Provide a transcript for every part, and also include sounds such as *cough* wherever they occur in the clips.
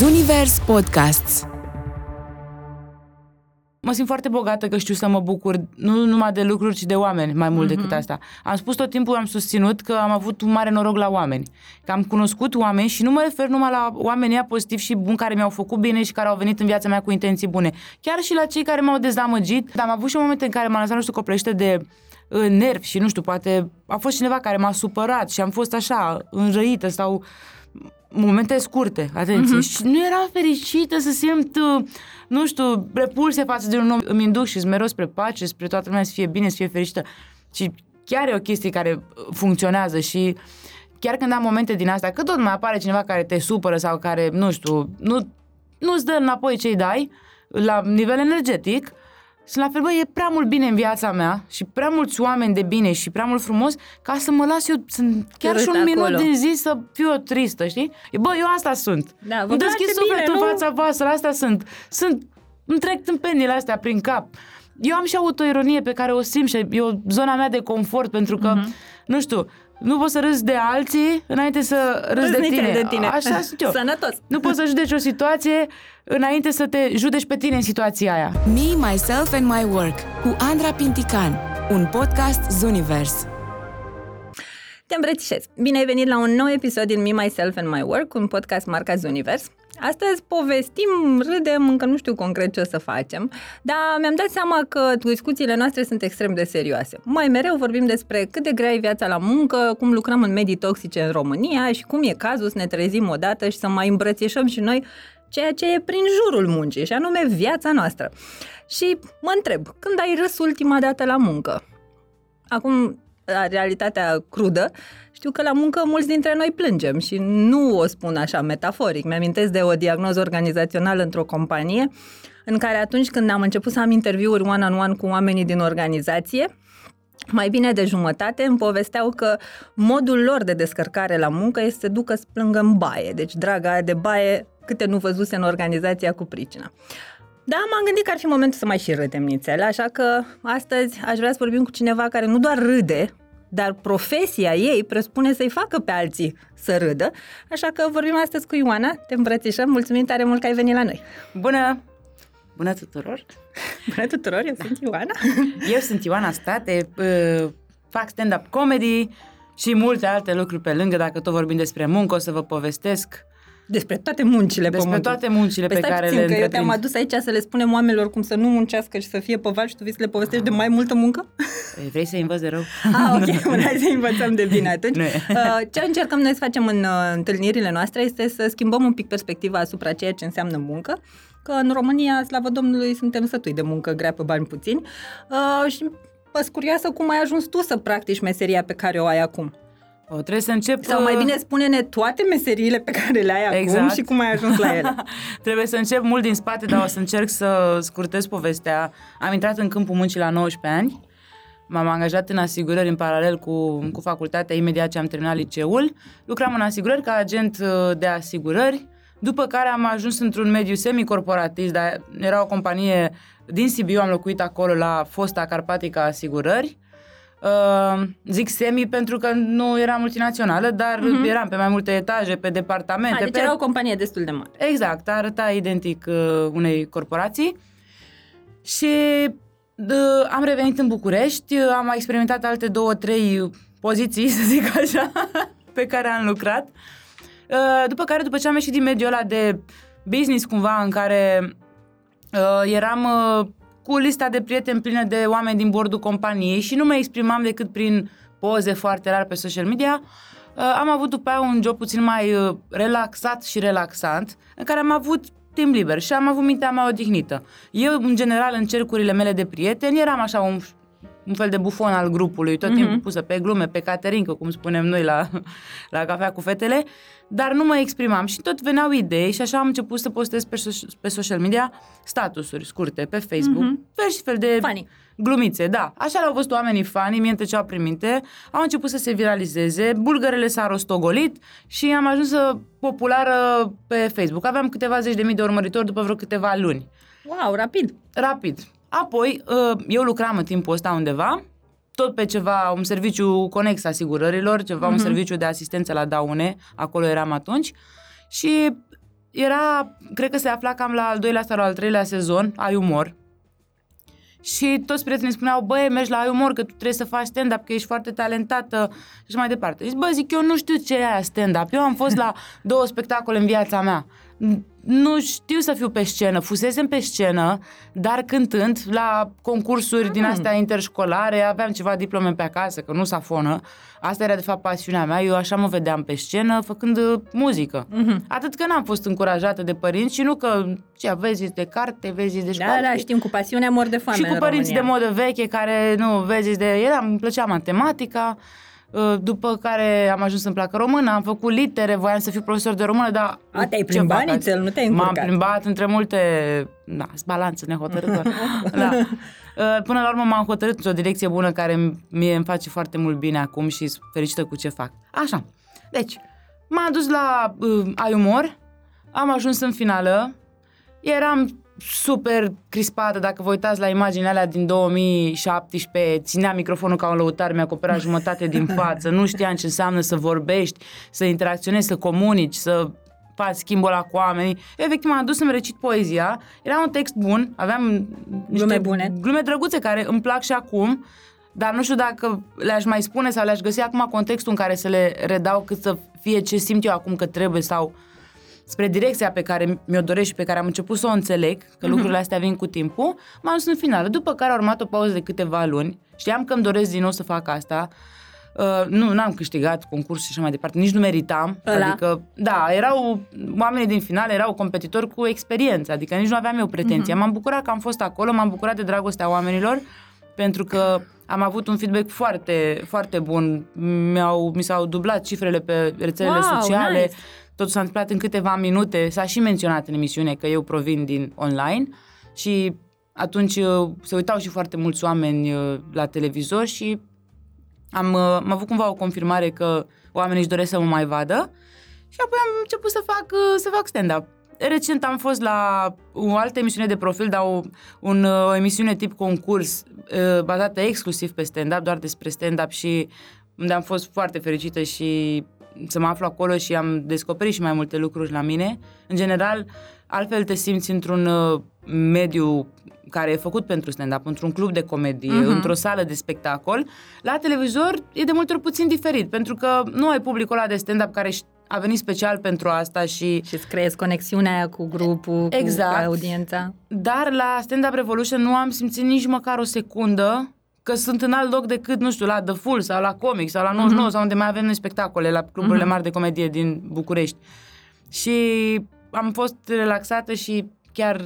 Zunivers Podcasts Mă simt foarte bogată că știu să mă bucur nu numai de lucruri, ci de oameni mai mult mm-hmm. decât asta. Am spus tot timpul, am susținut că am avut un mare noroc la oameni. Că am cunoscut oameni și nu mă refer numai la oamenii pozitivi și buni care mi-au făcut bine și care au venit în viața mea cu intenții bune. Chiar și la cei care m-au dezamăgit. Dar am avut și momente în care m-am lăsat, nu știu, coplește de uh, nervi și nu știu, poate a fost cineva care m-a supărat și am fost așa, înrăită sau momente scurte, atenție. Mm-hmm. Și nu eram fericită să simt, uh, nu știu, repulse față de un om. Îmi induc și mereu spre pace, spre toată lumea să fie bine, să fie fericită. Și chiar e o chestie care funcționează și chiar când am momente din astea, că tot mai apare cineva care te supără sau care, nu știu, nu, nu-ți dă înapoi ce-i dai, la nivel energetic, sunt la fel, bă, e prea mult bine în viața mea și prea mulți oameni de bine și prea mult frumos ca să mă las eu sunt chiar și un acolo. minut din zi să fiu o tristă, știi? Bă, eu asta sunt. Da, Îmi deschid sufletul în fața voastră, asta sunt. Sunt, îmi trec tâmpenile astea prin cap. Eu am și autoironie pe care o simt și e o zona mea de confort pentru că, uh-huh. nu știu, nu poți să râzi de alții înainte să râzi de tine. de tine. Așa sunt eu. Sănătos. Nu poți să judeci o situație înainte să te judeci pe tine în situația aia. Me, Myself and My Work cu Andra Pintican, un podcast Zunivers. Te îmbrățișez! Bine ai venit la un nou episod din Me, Myself and My Work, un podcast marca Zunivers. Astăzi povestim, râdem, încă nu știu concret ce o să facem, dar mi-am dat seama că discuțiile noastre sunt extrem de serioase. Mai mereu vorbim despre cât de grea e viața la muncă, cum lucrăm în medii toxice în România și cum e cazul să ne trezim odată și să mai îmbrățișăm și noi ceea ce e prin jurul muncii, și anume viața noastră. Și mă întreb, când ai râs ultima dată la muncă? Acum, la realitatea crudă, știu că la muncă mulți dintre noi plângem și nu o spun așa metaforic. Mi-amintesc de o diagnoză organizațională într-o companie în care atunci când am început să am interviuri one-on-one cu oamenii din organizație, mai bine de jumătate îmi povesteau că modul lor de descărcare la muncă este să ducă să plângă în baie. Deci, draga de baie, câte nu văzuse în organizația cu pricina. Da, m-am gândit că ar fi momentul să mai și râdem nițel, așa că astăzi aș vrea să vorbim cu cineva care nu doar râde, dar profesia ei presupune să-i facă pe alții să râdă, așa că vorbim astăzi cu Ioana, te îmbrățișăm, mulțumim tare mult că ai venit la noi. Bună! Bună tuturor! *laughs* Bună tuturor, eu sunt Ioana. *laughs* Eu sunt Ioana State, fac stand-up comedy și multe alte lucruri pe lângă, dacă tot vorbim despre muncă, o să vă povestesc despre toate muncile Despre pământului. toate muncile Păi pe stai care puțin, le că eu întreprind. te-am adus aici să le spunem oamenilor cum să nu muncească și să fie poval și tu vii să le povestești de mai multă muncă? E, Vrei să învăț de rău? Ah, ok, bun, hai să învățăm de bine atunci. Nu e. Uh, Ce încercăm noi să facem în uh, întâlnirile noastre este să schimbăm un pic perspectiva asupra ceea ce înseamnă muncă, că în România, slavă Domnului, suntem sătui de muncă grea pe bani puțini uh, și Păs curioasă cum ai ajuns tu să practici meseria pe care o ai acum. O, trebuie să încep... Sau mai uh, bine spune-ne toate meseriile pe care le ai acum Exact. și cum ai ajuns la ele. *laughs* Trebuie să încep mult din spate, dar o să încerc să scurtez povestea. Am intrat în câmpul muncii la 19 ani. M-am angajat în asigurări în paralel cu, cu facultatea imediat ce am terminat liceul. Lucram în asigurări ca agent uh, de asigurări, după care am ajuns într-un mediu semi-corporatist, dar era o companie din Sibiu, am locuit acolo la fosta Carpatica Asigurări. Uh, zic semi pentru că nu era multinațională, dar uh-huh. eram pe mai multe etaje, pe departamente. Ha, deci pe... era o companie destul de mare. Exact, arăta identic uh, unei corporații. Și uh, am revenit în București, uh, am mai experimentat alte două, trei poziții, să zic așa, *laughs* pe care am lucrat. Uh, după care, după ce am ieșit din mediul ăla de business cumva, în care uh, eram uh, cu lista de prieteni plină de oameni din bordul companiei și nu mă exprimam decât prin poze foarte rar pe social media, uh, am avut după aia un job puțin mai uh, relaxat și relaxant, în care am avut timp liber și am avut mintea mai odihnită. Eu, în general, în cercurile mele de prieteni, eram așa un, un fel de bufon al grupului, tot timpul Mhm. pusă pe glume, pe caterincă, cum spunem noi la, *laughs* la cafea cu fetele, dar nu mă exprimam și tot veneau idei și așa am început să postez pe, so- pe social media statusuri scurte, pe Facebook, Mhm. fel și fel de Funny. glumițe, da. Așa l-au văzut oamenii fani, mie îmi treceau prin minte, au început să se viralizeze, bulgărele s-au rostogolit și am ajuns să populară pe Facebook. Aveam câteva zeci de mii de urmăritori după vreo câteva luni. Wow, rapid. Rapid. Apoi, uh, eu lucram în timpul ăsta undeva, tot pe ceva, un serviciu conex asigurărilor, ceva, un Mhm. serviciu de asistență la daune, acolo eram atunci, și era, cred că se afla cam la al doilea sau al treilea sezon, Ai Umor. Și toți prietenii spuneau, băi, mergi la Ai Umor, că tu trebuie să faci stand-up, că ești foarte talentată și mai departe. Zic, bă, zic, eu nu știu ce e aia stand-up. Eu am fost la *laughs* două spectacole în viața mea nu știu să fiu pe scenă, fusesem pe scenă, dar cântând la concursuri mm. din hmm. astea interșcolare, aveam ceva diplome pe acasă, că nu safonă. Asta era de fapt pasiunea mea, eu așa mă vedeam pe scenă făcând uh, muzică. Mm-hmm. Atât că n-am fost încurajată de părinți și nu că ce vezi de carte, vezi de școală. Da, da, știm, cu pasiunea mor de foame Și cu părinți de modă veche care, nu, vezi de... Era, îmi plăcea matematica, Uh, după care am ajuns să-mi placă română, am făcut litere, voiam să fiu profesor de română, dar... A, te-ai plimbat nițel, nu te-ai încurcat. M-am plimbat între multe... Da, balanță nehotărâtă. *laughs* da. Uh, până la urmă m-am hotărât într-o direcție bună care mie îmi face foarte mult bine acum și sunt fericită cu ce fac. Așa. Deci, m-am dus la uh, Ai Umor, am ajuns în finală, eram super crispată, dacă vă uitați la imaginile alea din 2017, ținea microfonul ca un lăutar, mi-a acoperat jumătate din *laughs* față, nu știam ce înseamnă să vorbești, să interacționezi, să comunici, să faci schimbul ăla cu oamenii. Efectiv, m-am dus să-mi recit poezia, era un text bun, aveam niște glume bune, glume drăguțe care îmi plac și acum, dar nu știu dacă le-aș mai spune sau le-aș găsi acum contextul în care să le redau cât să fie ce simt eu acum că trebuie sau spre direcția pe care mi-o doresc și pe care am început să o înțeleg, că uh-huh. lucrurile astea vin cu timpul, m-am dus în final. După care a urmat o pauză de câteva luni. Știam că îmi doresc din nou să fac asta. Uh, nu, n-am câștigat concursul și așa mai departe, nici nu meritam. Ăla? Adică, da, erau oamenii din final, erau competitori cu experiență, adică nici nu aveam eu pretenție. Uh-huh. M-am bucurat că am fost acolo, m-am bucurat de dragostea oamenilor, pentru că am avut un feedback foarte, foarte bun. Mi-au, mi s-au dublat cifrele pe rețelele wow, sociale. Nice. Totul s-a întâmplat în câteva minute. S-a și menționat în emisiune că eu provin din online și atunci uh, se uitau și foarte mulți oameni uh, la televizor și am, uh, am avut cumva o confirmare că oamenii își doresc să mă mai vadă și apoi am început să fac, să fac stand-up. Recent am fost la o altă emisiune de profil, dar o, un, o emisiune tip concurs bazată exclusiv pe stand-up, doar despre stand-up și unde am fost foarte fericită și să mă aflu acolo și am descoperit și mai multe lucruri la mine. În general, altfel te simți într-un uh, mediu care e făcut pentru stand-up, într-un club de comedie, uh-huh. într-o sală de spectacol. La televizor e de multe ori puțin diferit, pentru că nu ai publicul ăla de stand-up care a venit special pentru asta și... Și îți creezi conexiunea aia cu grupul, exact. cu audiența. Dar la Stand Up Revolution nu am simțit nici măcar o secundă că sunt în alt loc decât, nu știu, la The Full sau la Comic sau la 99 uh-huh. sau unde mai avem noi spectacole, la cluburile uh-huh. mari de comedie din București. Și am fost relaxată și chiar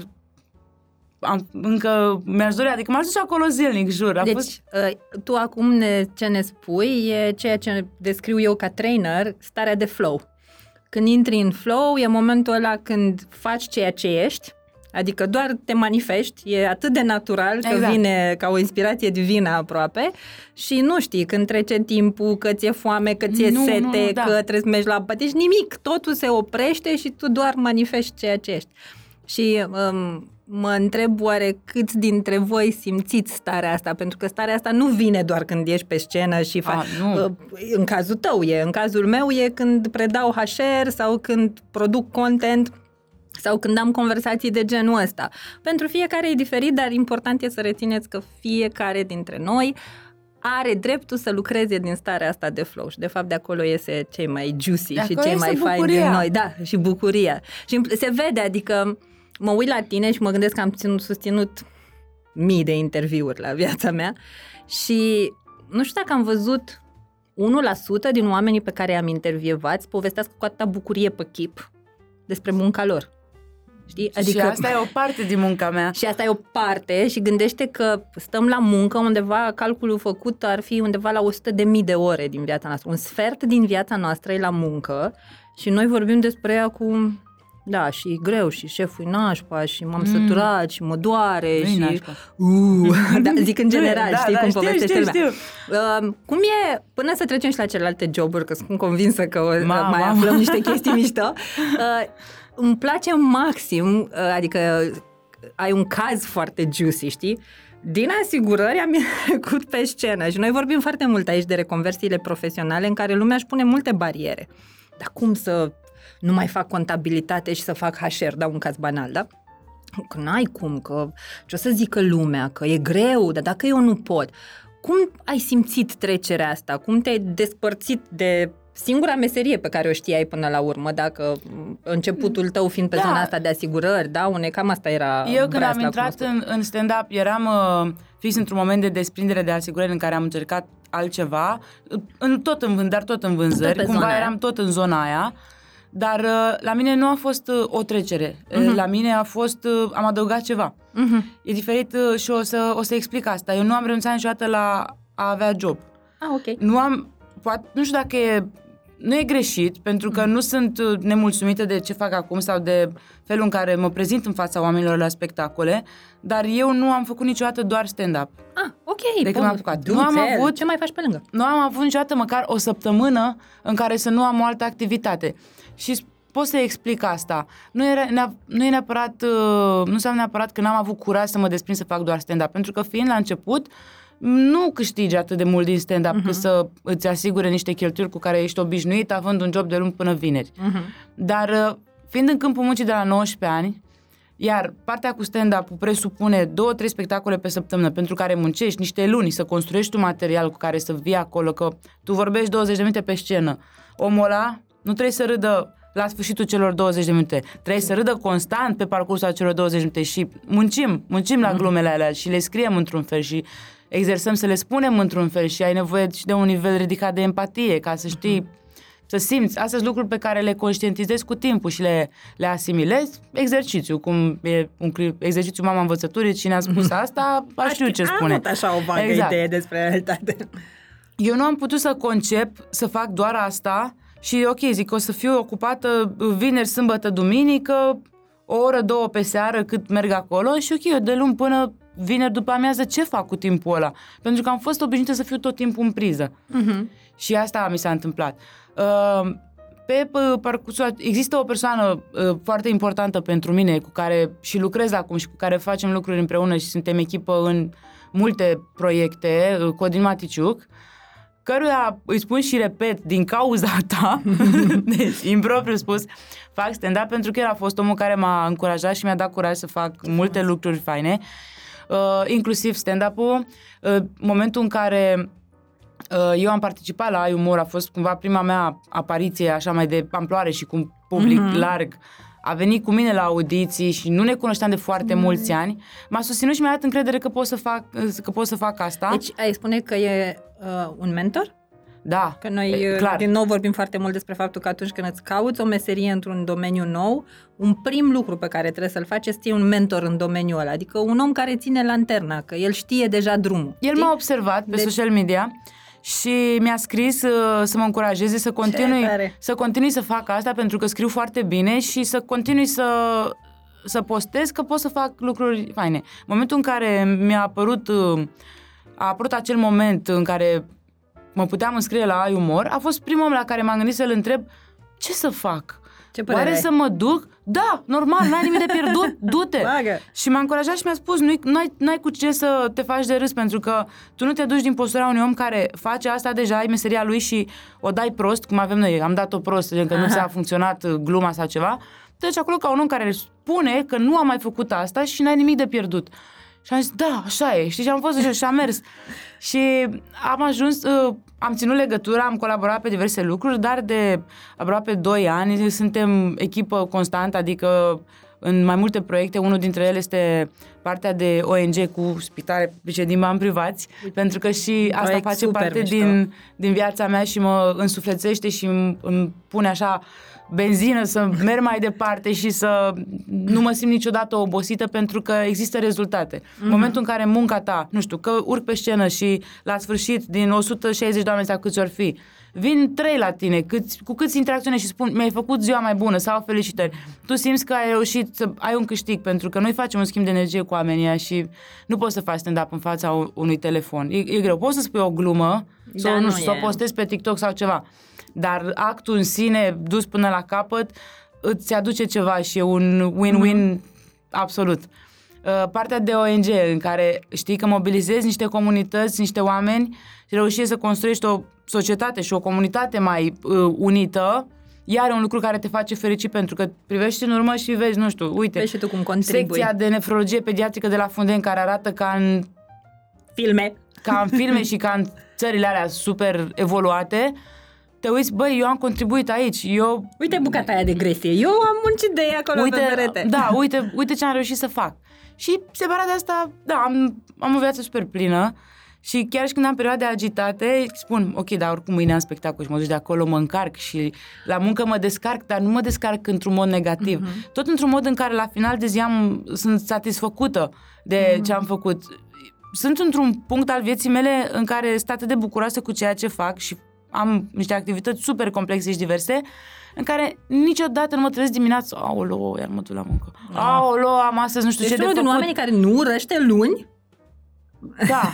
am, încă mi-aș dori, adică m-aș duce acolo zilnic, jur. A deci, fost... uh, tu acum ne, ce ne spui e ceea ce descriu eu ca trainer, starea de flow. Când intri în flow, e momentul ăla când faci ceea ce ești, Adică doar te manifesti, e atât de natural că exact. vine ca o inspirație divină aproape și nu știi când trece timpul, că ți-e foame, că ți-e nu, sete, nu, nu, da. că trebuie să mergi la Deci nimic, totul se oprește și tu doar manifesti ceea ce ești. Și um, mă întreb oare câți dintre voi simțiți starea asta, pentru că starea asta nu vine doar când ești pe scenă și faci. Uh, în cazul tău e, în cazul meu e când predau HR sau când produc content sau când am conversații de genul ăsta. Pentru fiecare e diferit, dar important e să rețineți că fiecare dintre noi are dreptul să lucreze din starea asta de flow și de fapt de acolo iese cei mai juicy de și cei mai fain din noi. Da, și bucuria. Și se vede, adică mă uit la tine și mă gândesc că am ținut, susținut mii de interviuri la viața mea și nu știu dacă am văzut 1% din oamenii pe care am intervievat povestească cu atâta bucurie pe chip despre munca lor. Știi? Adică, și asta e o parte din munca mea. *laughs* Și asta e o parte și gândește că stăm la muncă undeva, calculul făcut ar fi undeva la 100 de mii de ore din viața noastră. Un sfert din viața noastră e la muncă și noi vorbim despre ea cu da, și e greu și șeful nașpa și m-am mm. săturat și mă doare Nu-i și... Uh, *laughs* *laughs* da, zic în general, da, știi da, cum știu, povestește știu, lumea. știu. Uh, cum e, până să trecem și la celelalte joburi, că sunt convinsă că o, Ma, mai ma. aflăm niște *laughs* chestii mișto, uh, îmi place maxim, uh, adică ai un caz foarte juicy, știi? Din asigurări am trecut pe scenă și noi vorbim foarte mult aici de reconversiile profesionale în care lumea își pune multe bariere. Dar cum să nu mai fac contabilitate și să fac HR, dau un caz banal, da? Că n-ai cum, că ce o să zică lumea, că e greu, dar dacă eu nu pot. Cum ai simțit trecerea asta? Cum te-ai despărțit de singura meserie pe care o știai până la urmă, dacă începutul tău fiind pe Da. zona asta de asigurări, da? Une, cam asta era Eu când am breasla intrat cunoscută. în, în stand-up eram uh, fix într-un moment de desprindere de asigurări în care am încercat altceva, în, tot în vând, dar tot în Tot vânzări, pe cumva zona aia. eram tot în zona aia, dar uh, la mine nu a fost uh, o trecere, uh la mine a fost, uh, am adăugat ceva. Mhm. E diferit uh, și o să, o să explic asta. Eu nu am renunțat niciodată la a avea job. Ah, ok. Nu am, poate, nu știu dacă e, nu e greșit, pentru că nu sunt uh, nemulțumită de ce fac acum sau de felul în care mă prezint în fața oamenilor la spectacole, dar eu nu am făcut niciodată doar stand-up. Ah, ok. De când bun. m-am apucat. Du-ți Nu am el. avut- Ce mai faci pe lângă? Nu am avut niciodată măcar o săptămână în care să nu am o altă activitate. Și s- pot să explic asta. Nu, era, nea- nu e neapărat, uh, nu înseamnă neapărat că n-am avut curaj să mă desprind să fac doar stand-up, pentru că fiind la început, nu câștigi atât de mult din stand-up uh-huh. cât să îți asigure niște cheltuieli cu care ești obișnuit având un job de luni până vineri. Uh-huh. Dar uh, fiind în câmpul muncii de la 19 ani, iar partea cu stand-up presupune două, trei spectacole pe săptămână pentru care muncești niște luni să construiești un material cu care să vii acolo, că tu vorbești 20 de minute pe scenă. Omul ăla nu trebuie să râdă la sfârșitul celor 20 de minute. Trebuie să râdă constant pe parcursul acelor 20 de minute și muncim, muncim la glumele alea și le scriem într-un fel și exersăm să le spunem într-un fel și ai nevoie și de un nivel ridicat de empatie ca să știi să simți. Astea sunt lucruri pe care le conștientizezi cu timpul și le, le asimilezi. Exercițiu, cum e un cli- exercițiu mama învățăturii, cine a spus asta, a știu ce spune. Am avut așa o vagă Exact. idee despre realitate. Eu nu am putut să concep să fac doar asta și ok, zic, o să fiu ocupată vineri, sâmbătă, duminică, o oră, două pe seară cât merg acolo și ok, eu de luni până vineri după amiază ce fac cu timpul ăla? Pentru că am fost obișnuită să fiu tot timpul în priză. Mhm. Și asta mi s-a întâmplat. Uh, pe p- parcursul, există o persoană uh, foarte importantă pentru mine, cu care și lucrez acum și cu care facem lucruri împreună și suntem echipă în multe proiecte, uh, Codin Maticiuc, căruia îi spun și repet, din cauza ta, *laughs* deci, impropriu spus, fac stand-up pentru că el a fost omul care m-a încurajat și mi-a dat curaj să fac multe lucruri faine, uh, inclusiv stand-up-ul. Uh, momentul în care Uh, eu am participat la Ai Umor, a fost cumva prima mea apariție așa mai de amploare și cu un public mm-hmm. larg. A venit cu mine la audiții și nu ne cunoșteam de foarte mm-hmm. mulți ani. M-a susținut și mi-a dat încredere că pot să fac, că pot să fac asta. Deci ai spune că e uh, un mentor? da, Că noi, e, uh, clar. din nou, vorbim foarte mult despre faptul că atunci când îți cauți o meserie într-un domeniu nou, un prim lucru pe care trebuie să-l faci este un mentor în domeniul ăla. Adică un om care ține lanterna, că el știe deja drumul. El știi? m-a observat pe Deci- social media și mi-a scris uh, să mă încurajeze să continui, tare! să continui să fac asta pentru că scriu foarte bine și să continui să, să postez că pot să fac lucruri faine. În momentul în care mi-a apărut, uh, a apărut acel moment în care mă puteam înscrie la Ai Umor, a fost primul om la care m-am gândit să-l întreb ce să fac? Ce părere Oare ai? să mă duc? Da, normal, n-ai nimic de pierdut, *laughs* du-te! Bagă! Și m-a încurajat și mi-a spus, nu n-ai, n-ai cu ce să te faci de râs, pentru că tu nu te duci din postura unui om care face asta deja, ai meseria lui și o dai prost, cum avem noi, am dat-o prost, gen că nu Aha. *laughs* ți-a funcționat uh, gluma sau ceva, deci acolo ca un om care spune că nu a mai făcut asta și n-ai nimic de pierdut. Și am zis, da, așa e, știi, și am fost așa și am mers. și am ajuns, uh, am ținut legătura, am colaborat pe diverse lucruri, dar de aproape 2 ani suntem echipă constantă, adică în mai multe proiecte. Unul dintre ele este partea de ONG cu spitale ce din bani privați, pentru că și asta proiect face super parte mișto. din, din viața mea și mă însuflețește și îmi, îmi pune așa benzină să merg mai departe și să nu mă simt niciodată obosită pentru că există rezultate. În momentul în care munca ta, nu știu, că urc pe scenă și la sfârșit din 160 de oameni sau câți ori fi, vin trei la tine, câți, cu câți interacțiune și spun mi-ai făcut ziua mai bună sau felicitări. Tu simți că ai reușit să ai un câștig pentru că noi facem un schimb de energie cu oamenii ăia și nu poți să faci stand-up în fața u- unui telefon. E, e greu. Poți să spui o glumă Da, sau, nu nu știu, să o e. postezi pe TikTok sau ceva. Dar actul în sine, dus până la capăt, îți aduce ceva și e un win-win absolut. Uh, Partea de ONG în care știi că mobilizezi niște comunități, niște oameni și reușești să construiești o societate și o comunitate mai uh, unită, iar e un lucru care te face fericit pentru că privești în urmă și vezi, nu știu, uite, Vezi și tu cum contribui. secția de nefrologie pediatrică de la Fundeni care arată ca în, Filme. ca în filme și ca în țările alea super evoluate, te uiți, băi, eu am contribuit aici, eu Uite bucata aia de gresie. Eu am muncit de ea acolo uite, pe perete. Da, uite, uite ce am reușit să fac. Și separat de asta, da, am, am o viață super plină și chiar și când am perioade agitate, spun, ok, dar oricum mâine am spectacol și mă duc de acolo, mă încarc și la muncă mă descarc, dar nu mă descarc într-un mod negativ. Mhm. Mm-hmm. Tot într-un mod în care la final de zi am, sunt satisfăcută de Mhm. mm-hmm. ce am făcut. Sunt într-un punct al vieții mele în care sunt atât de bucuroasă cu ceea ce fac și am niște activități super complexe și diverse, în care niciodată nu mă trezesc dimineața, aolo, iar mă duc la muncă. Aolo, am astăzi nu știu Deci ce de unul din făcut. oamenii care nu urăște luni, Da,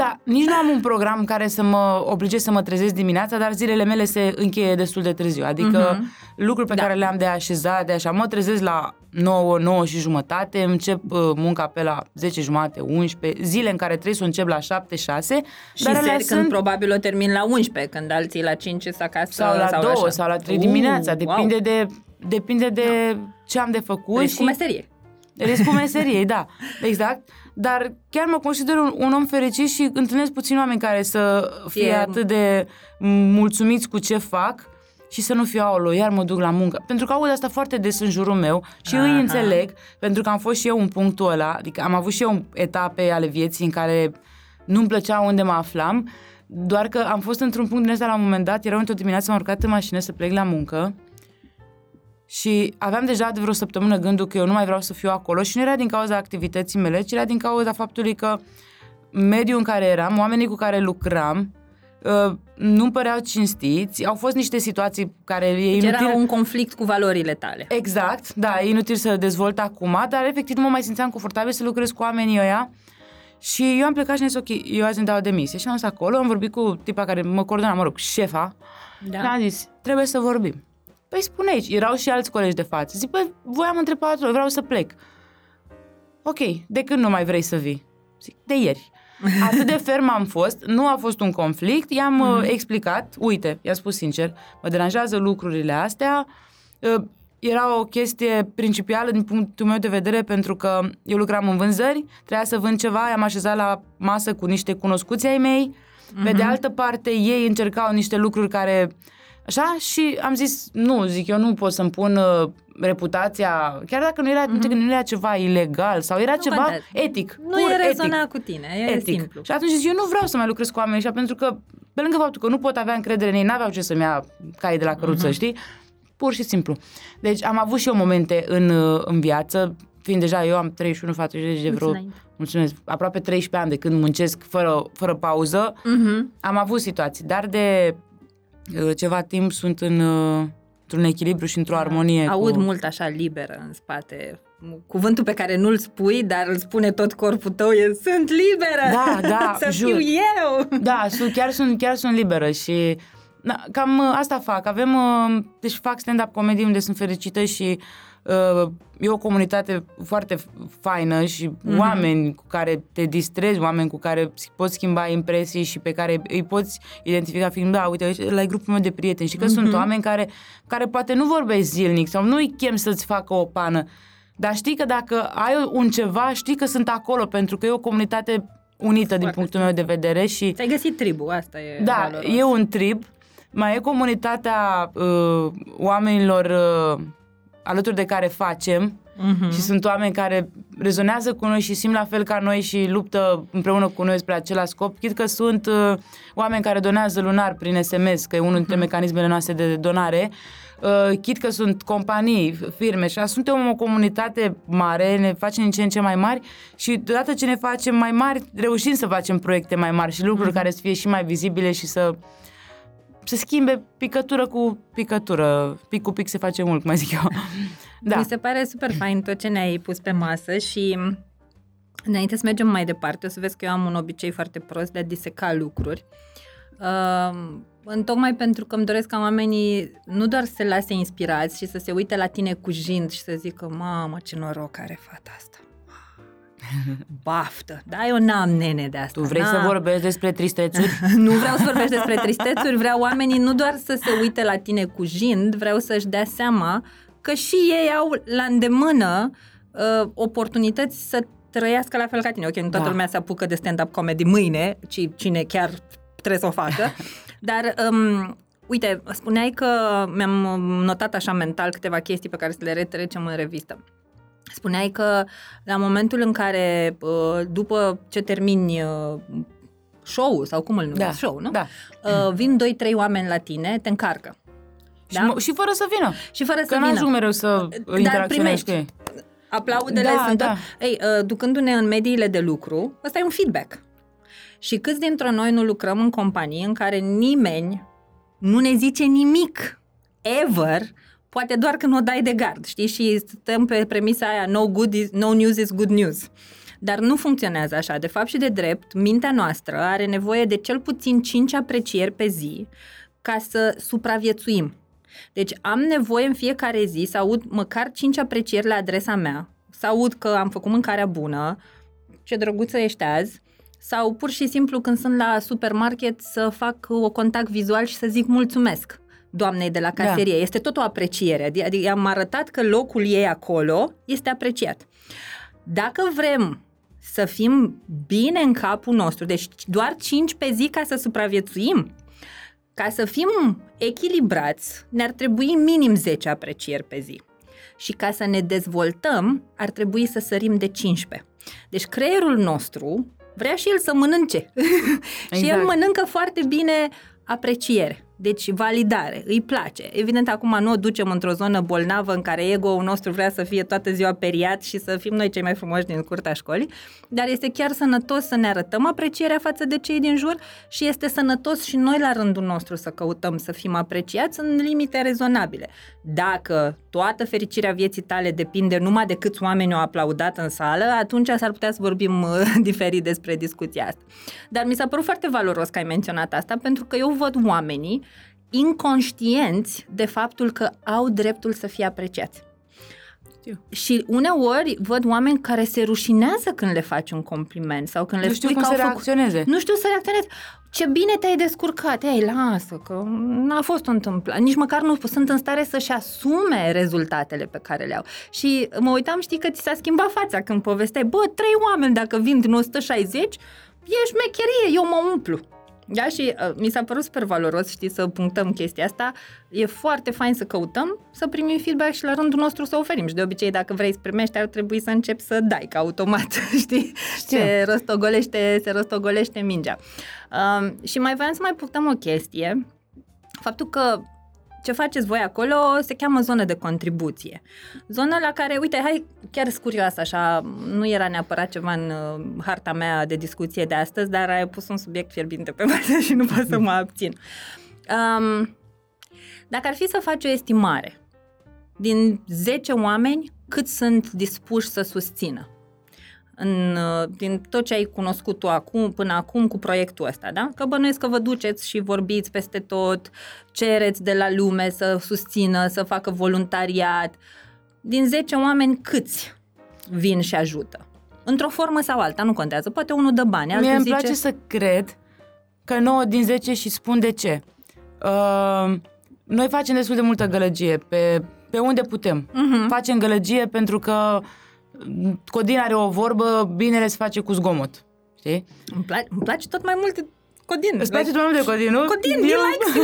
da, nici nu am un program care să mă oblige să mă trezesc dimineața, dar zilele mele se încheie destul de târziu. Adică uh-huh. lucruri pe Da. care le-am de așezat, de așa, mă trezesc la 9, 9 și jumătate, încep uh, munca pe la 10 jumate, 11, zile în care trebuie să o încep la 7, 6, și dar alea seri când sunt probabil o termin la 11, când alții la 5 sunt acasă. sau la sau 2 așa. sau la 3 Uh, dimineața, wow. depinde de depinde de ce am de făcut Deci cu și meserie. Riscul meseriei, da, exact. Dar chiar mă consider un, un om fericit și întâlnesc puțini oameni care să fie Fie- atât de mulțumiți cu ce fac și să nu fiu aolo, iar mă duc la muncă. Pentru că aud asta foarte des în jurul meu și Aha. îi înțeleg, pentru că am fost și eu în punctul ăla, adică am avut și eu etape ale vieții în care nu-mi plăcea unde mă aflam, doar că am fost într-un punct din ăsta la un moment dat, era într-o dimineață, m-am urcat în mașină să plec la muncă și aveam deja de vreo săptămână gândul că eu nu mai vreau să fiu acolo și nu era din cauza activității mele, ci era din cauza faptului că mediul în care eram, oamenii cu care lucram, uh, nu păreau cinstiți, au fost niște situații care e Deci inutil... era un conflict cu valorile tale. Exact, da, e inutil să dezvolt acum, dar efectiv nu mă mai simțeam confortabil să lucrez cu oamenii ăia și eu am plecat și am zis, ok, eu azi îmi dau demisie și am stat acolo, am vorbit cu tipa care mă coordona, mă rog, șefa, Da. și am zis, trebuie să vorbim. Păi spune aici, erau și alți colegi de față. Zic, păi, voiam între patru, vreau să plec. Ok, de când nu mai vrei să vii? Zic, de ieri. *laughs* Atât de ferm am fost, nu a fost un conflict, i-am Mhm. uh, explicat, uite, i-am spus sincer, mă deranjează lucrurile astea, uh, era o chestie principială din punctul meu de vedere pentru că eu lucram în vânzări, trebuia să vând ceva, i-am așezat la masă cu niște cunoscuți ai mei, pe Mhm. de altă parte ei încercau niște lucruri care Așa? Și am zis, nu, zic, eu nu pot să-mi pun uh, reputația, chiar dacă nu era, mm-hmm. nu era ceva ilegal sau era Nu ceva contează. etic, Nu pur e etic rezona cu tine, e etic. simplu. Și atunci zic, eu nu vreau să mai lucrez cu oamenii ăștia pentru că, pe lângă faptul că nu pot avea încredere în ei, n-aveau ce să-mi ia cai de la căruță, uh-huh. știi? Pur și simplu. Deci am avut și eu momente în, uh, în viață, fiind deja eu am 31 față de vreo, înainte. mulțumesc, aproape 13 ani de când muncesc fără, fără pauză, Mhm. am avut situații, dar de uh, ceva timp sunt în, uh, într-un echilibru și într-o armonie Aud cu... mult așa liberă în spate. Cuvântul pe care nu-l spui, dar îl spune tot corpul tău e sunt liberă! Da, da, *laughs* Să jur. fiu eu! Da, sunt, chiar, sunt, chiar sunt liberă și na, cam uh, asta fac. Avem, uh, deci fac stand-up comedy unde sunt fericită și uh, e o comunitate foarte faină și Mhm. mm-hmm. oameni cu care te distrezi, oameni cu care poți schimba impresii și pe care îi poți identifica fiind, da, uite, la grupul meu de prieteni și că mm-hmm. sunt oameni care, care poate nu vorbesc zilnic sau nu îi chem să-ți facă o pană, dar știi că dacă ai un ceva, știi că sunt acolo pentru că e o comunitate unită din Foarte punctul meu de vedere și Ți-ai găsit tribul, asta e da, valoros. e un trip. Mai e comunitatea uh, oamenilor uh, alături de care facem Mhm. și sunt oameni care rezonează cu noi și simt la fel ca noi și luptă împreună cu noi spre același scop. Chit că sunt uh, oameni care donează lunar prin SMS, că e unul dintre mecanismele noastre de donare. Uh, chit că sunt companii, firme și așa, suntem o comunitate mare, ne facem din ce în ce mai mari și deodată ce ne facem mai mari, reușim să facem proiecte mai mari și lucruri care să fie și mai vizibile și să se schimbe picătură cu picătură. Pic cu pic se face mult, cum mai zic eu. *laughs* Da. Mi se pare super fain tot ce ne-ai pus pe masă și înainte să mergem mai departe, o să vezi că eu am un obicei foarte prost de a diseca lucruri. Uh, întocmai pentru că îmi doresc ca oamenii nu doar să se lase inspirați și să se uite la tine cu jind și să zică, mamă, ce noroc are fata asta. Baftă! Da, eu n-am nene de asta. Tu vrei n-am. să vorbești despre tristețuri? *laughs* nu vreau să vorbesc despre tristețuri, vreau oamenii nu doar să se uite la tine cu jind, vreau să-și dea seama că și ei au la îndemână uh, oportunități să trăiască la fel ca tine. Ok, nu toată Da. lumea se apucă de stand-up comedy mâine, ci cine chiar trebuie să o facă. *laughs* Dar, um, uite, spuneai că mi-am notat așa mental câteva chestii pe care să le retrecem în revistă. Spuneai că la momentul în care, uh, după ce termini uh, show-ul, sau cum îl numesc, Da, show, nu? da. Uh, vin doi, trei oameni la tine, te încarcă. Și, mă, și fără să vină. Și fără să Că n-ajung vină. mereu să Dar interacționez primești. cu ei. Aplaudele Da, sunt... da. Ei, uh, ducându-ne în mediile de lucru, ăsta e un feedback. Și câți dintre noi nu lucrăm în companii în care nimeni nu ne zice nimic, ever, poate doar când o dai de gard, știi? Și stăm pe premisa aia, no, good is, no news is good news. Dar nu funcționează așa. De fapt și de drept, mintea noastră are nevoie de cel puțin 5 aprecieri pe zi ca să supraviețuim. Deci am nevoie în fiecare zi să aud măcar 5 aprecieri la adresa mea, să aud că am făcut mâncarea bună, ce drăguță ești azi, sau pur și simplu când sunt la supermarket să fac o contact vizual și să zic mulțumesc doamnei de la caserie. Da. Este tot o apreciere. Adică adică am arătat că locul ei acolo este apreciat. Dacă vrem să fim bine în capul nostru, deci doar 5 pe zi ca să supraviețuim, ca să fim echilibrați, ne-ar trebui minim 10 aprecieri pe zi. Și ca să ne dezvoltăm, ar trebui să sărim de 15. Deci creierul nostru vrea și el să mănânce. *laughs* și el Exact. mănâncă foarte bine apreciere. Deci validare, îi place. Evident, acum nu o ducem într-o zonă bolnavă în care ego-ul nostru vrea să fie toată ziua periat și să fim noi cei mai frumoși din curtea școlii, dar este chiar sănătos să ne arătăm aprecierea față de cei din jur și este sănătos și noi la rândul nostru să căutăm să fim apreciați în limite rezonabile. Dacă toată fericirea vieții tale depinde numai de câți oameni au aplaudat în sală, atunci s-ar putea să vorbim uh, *laughs* diferit despre discuția asta. Dar mi s-a părut foarte valoros că ai menționat asta, pentru că eu văd oamenii inconștienți de faptul că au dreptul să fie apreciați. Știu. Și uneori văd oameni care se rușinează când le faci un compliment sau când le Nu știu spui cum că să au făcut... reacționeze. Nu știu să reacționez. Ce bine te-ai descurcat. Ei, lasă, că n-a fost o întâmplare. Nici măcar nu sunt în stare să-și asume rezultatele pe care le au. Și mă uitam, știi că ți s-a schimbat fața când povesteai, bă, trei oameni dacă vin din 160, e șmecherie, eu mă umplu. Da, și uh, mi s-a părut super valoros, știi, să punctăm chestia asta. E foarte fain să căutăm, să primim feedback și la rândul nostru să oferim. Și de obicei, dacă vrei să primești, ar trebui să începi să dai, ca automat, *laughs* știi? Știu. Se rostogolește, se rostogolește mingea. Um, și mai voiam să mai punctăm o chestie. Faptul că ce faceți voi acolo se cheamă zonă de contribuție. Zonă la care, uite, hai, chiar sunt curioasă așa, nu era neapărat ceva în uh, harta mea de discuție de astăzi, dar ai pus un subiect fierbinte pe *laughs* masă și nu pot să mă abțin. Um, dacă ar fi să faci o estimare, din 10 oameni, cât sunt dispuși să susțină? În, uh, din tot ce ai cunoscut tu acum, până acum cu proiectul ăsta, da? Că bănuiesc că vă duceți și vorbiți peste tot, cereți de la lume să susțină, să facă voluntariat. Din 10 oameni, câți vin și ajută? Într-o formă sau alta, nu contează. Poate unul dă bani, altul Mie îmi zice... place să cred că 9 din 10 și spun de ce. Uh, noi facem destul de multă gălăgie pe, pe unde putem. Mhm. Facem gălăgie pentru că mm, Codin are o vorbă, binele se face cu zgomot. Știi? Îmi, place, îmi place tot mai mult Codin. Îți place tot mai mult de Codin, nu? Codin, din Eu- like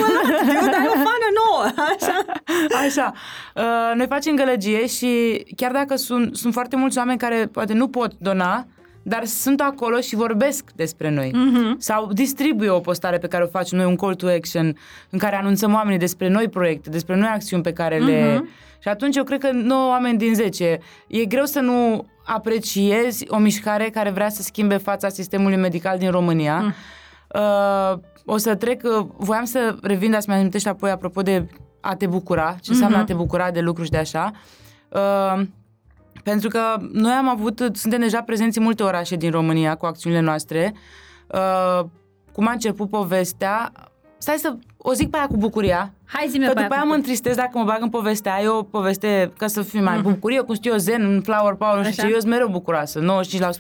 eu dai o fană nouă, așa. Așa. Uh, noi facem gălăgie și chiar dacă sunt, sunt foarte mulți oameni care poate nu pot dona, dar sunt acolo și vorbesc despre noi. Mhm. Sau distribuie o postare pe care o facem noi, un call to action, în care anunțăm oamenii despre noi proiecte, despre noi acțiuni pe care le... Mhm. Și atunci eu cred că 9 oameni din 10. E greu să nu apreciezi o mișcare care vrea să schimbe fața sistemului medical din România. Mm. Uh, o să trec, uh, voiam să revin, dar să mi amintești apoi apropo de a te bucura, ce înseamnă Mhm. a te bucura de lucruri și de așa. Uh, pentru că noi am avut, suntem deja prezenți în multe orașe din România cu acțiunile noastre. Uh, cum a început povestea, stai să o zic pe aia cu bucuria, Hai zi-mi că pe aia după aia cu- mă întristez dacă mă bag în povestea aia, e o poveste ca să fiu mai bucurie, cum știu eu, zen, în flower power, nu știu Așa. ce, eu sunt mereu bucuroasă,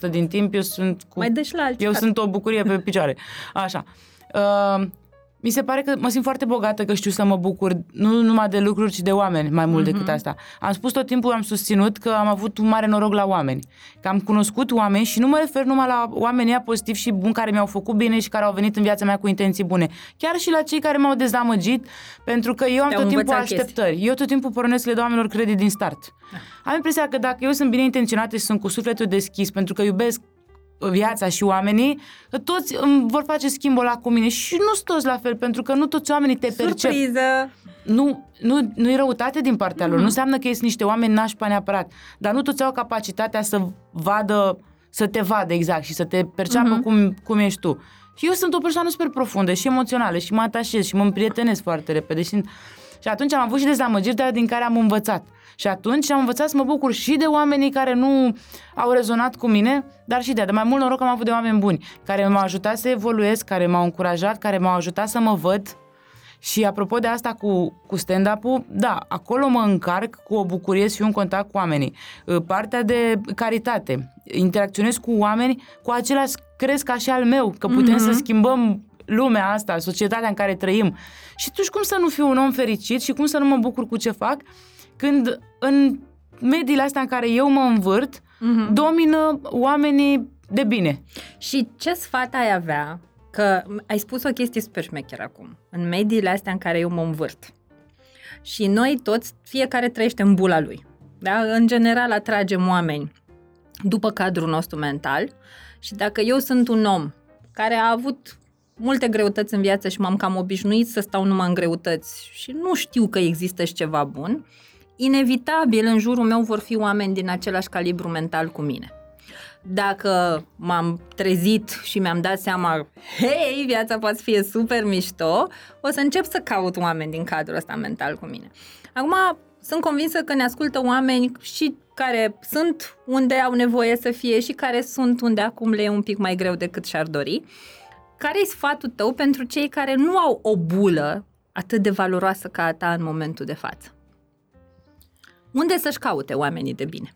95% din timp eu sunt cu... Mai dă și la alții. Eu frate. sunt o bucurie pe picioare. *laughs* Așa. Uh, mi se pare că mă simt foarte bogată că știu să mă bucur nu numai de lucruri, ci de oameni mai mult decât asta. Am spus tot timpul, am susținut că am avut un mare noroc la oameni. Că am cunoscut oameni și nu mă refer numai la oamenii pozitivi și buni care mi-au făcut bine și care au venit în viața mea cu intenții bune. Chiar și la cei care m-au dezamăgit, pentru că eu am Te-au tot timpul învățat așteptări. Eu tot timpul pornesc le dau oamenilor credit din start. Am impresia că dacă eu sunt bine intenționată și sunt cu sufletul deschis, pentru că iubesc viața și oamenii, că toți îmi vor face schimbul ăla cu mine și nu sunt toți la fel, pentru că nu toți oamenii te percep. Surpriză! Nu, nu, nu e răutate din partea lor, nu înseamnă că sunt niște oameni nașpa neapărat, dar nu toți au capacitatea să vadă, să te vadă exact și să te perceapă cum, cum ești tu. Și eu sunt o persoană super profundă și emoțională și mă atașez și mă împrietenesc foarte repede și, și atunci am avut și dezamăgiri, dar din care am învățat. Și atunci am învățat să mă bucur și de oamenii care nu au rezonat cu mine, dar și de, de mai mult noroc am avut de oameni buni, care m-au ajutat să evoluez, care m-au încurajat, care m-au ajutat să mă văd, și apropo de asta cu, cu stand-up-ul, da, acolo mă încarc cu o bucurie să fiu în contact cu oamenii. Uh, Partea de caritate, interacționez cu oameni cu același cresc ca și al meu, că putem să schimbăm lumea asta, societatea în care trăim. Și atunci cum să nu fiu un om fericit și cum să nu mă bucur cu ce fac când în mediile astea în care eu mă învârt, domină oamenii de bine. Și ce sfat ai avea? Că ai spus o chestie super șmecheră acum. În mediile astea în care eu mă învârt. Și noi toți, fiecare trăiește în bula lui. Da? În general atragem oameni după cadrul nostru mental și dacă eu sunt un om care a avut multe greutăți în viață și m-am cam obișnuit să stau numai în greutăți și nu știu că există și ceva bun, inevitabil în jurul meu vor fi oameni din același calibru mental cu mine dacă m-am trezit și mi-am dat seama, hei, viața poate fi super mișto, o să încep să caut oameni din cadrul ăsta mental cu mine. Acum, sunt convinsă că ne ascultă oameni și care sunt unde au nevoie să fie și care sunt unde acum le e un pic mai greu decât și-ar dori. Care e sfatul tău pentru cei care nu au o bulă atât de valoroasă ca a ta în momentul de față? Unde să-și caute oamenii de bine?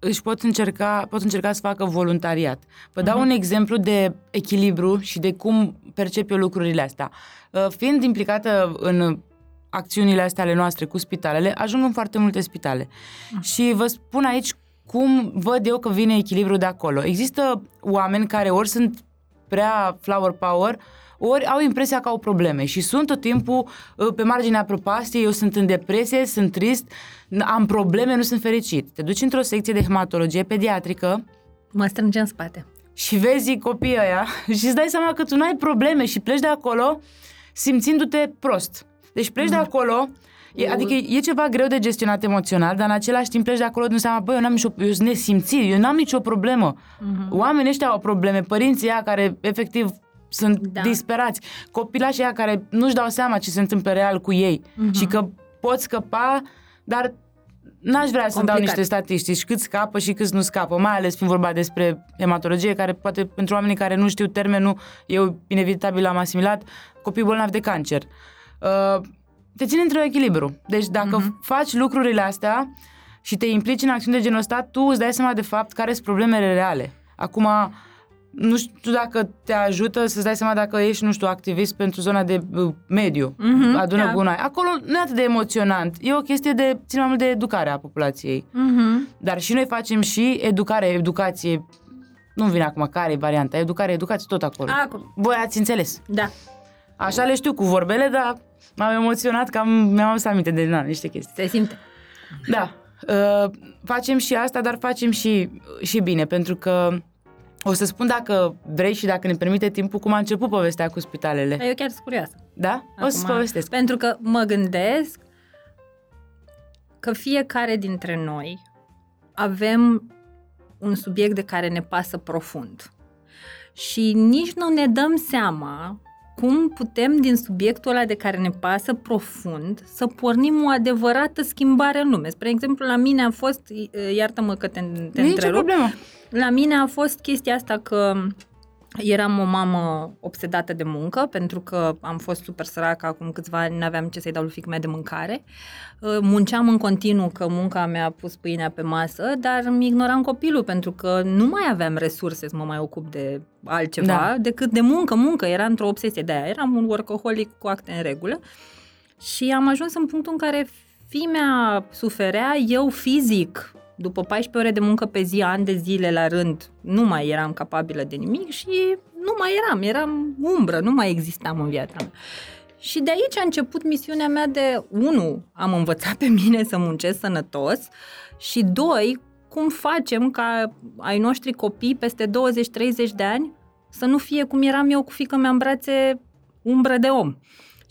își pot încerca, pot încerca să facă voluntariat. Vă dau un exemplu de echilibru și de cum percep eu lucrurile astea. Uh, Fiind implicată în acțiunile astea ale noastre cu spitalele, ajung în foarte multe spitale. Și vă spun aici cum văd eu că vine echilibru de acolo. Există oameni care ori sunt prea flower power, ori au impresia că au probleme și sunt tot timpul uh, pe marginea propastiei, eu sunt în depresie, sunt trist, am probleme, nu sunt fericit. Te duci într-o secție de hematologie pediatrică Mă strânge în spate. și vezi copiii ăia *laughs* și îți dai seama că tu nu ai probleme și pleci de acolo simțindu-te prost. Deci pleci de acolo, e, adică e ceva greu de gestionat emoțional, dar în același timp pleci de acolo din seama, băi, eu, n-am nicio, eu sunt nesimțit, eu n-am nicio problemă. Oamenii ăștia au probleme, părinții ăia care efectiv sunt Da. da. disperați, copilașii ăia care nu-și dau seama ce se întâmplă real cu ei și că pot scăpa, dar n-aș vrea să dau Complicat. niște statistici, cât scapă și cât nu scapă, mai ales fiind vorba despre hematologie, care poate pentru oamenii care nu știu termenul, eu inevitabil am asimilat, copii bolnavi de cancer. Uh, te ține într-un echilibru. Deci dacă Mhm. uh-huh. faci lucrurile astea și te implici în acțiuni de genul ăsta, tu îți dai seama de fapt care sunt problemele reale. Acum, nu știu dacă te ajută să-ți dai seama dacă ești, nu știu, activist pentru zona de uh, mediu, Mhm, adună da. gunoi. Acolo nu e atât de emoționant. E o chestie de, ține mai mult de educare a populației. Mm-hmm. Dar și noi facem și educare, educație. Nu vine acum care e varianta. Educare, educație, tot acolo. Acum, Voi ați înțeles. da. Așa le știu cu vorbele, dar m-am emoționat că am, mi-am adus aminte de na, niște chestii. Se simte. Da. Uh, facem și asta, dar facem și, și bine, pentru că o să spun dacă vrei și dacă ne permite timpul cum a început povestea cu spitalele. Dar eu chiar sunt curioasă. Da? o să-ți Acum, povestesc. Pentru că mă gândesc că fiecare dintre noi avem un subiect de care ne pasă profund. Și nici nu ne dăm seama cum putem din subiectul ăla de care ne pasă profund să pornim o adevărată schimbare în lume. Spre exemplu, la mine a fost, iartă-mă că te, te Nu e nicio întrerup, problemă. la mine a fost chestia asta că Eram o mamă obsedată de muncă, pentru că am fost super săracă acum câțiva ani, n-aveam ce să-i dau lui fiică mea de mâncare. Uh, munceam în continuu că munca mi-a pus pâinea pe masă, dar mi ignoram copilul pentru că nu mai aveam resurse să mă mai ocup de altceva Da. decât de muncă, muncă. Era într-o obsesie de aia. Eram un workaholic cu acte în regulă și am ajuns în punctul în care fimea suferea, eu fizic, după 14 ore de muncă pe zi, ani de zile la rând, nu mai eram capabilă de nimic și nu mai eram, eram umbră, nu mai existam în viața mea. Și de aici a început misiunea mea de, unu, am învățat pe mine să muncesc sănătos și doi, cum facem ca ai noștri copii peste 20-30 de ani să nu fie cum eram eu cu fică mea în brațe umbră de om.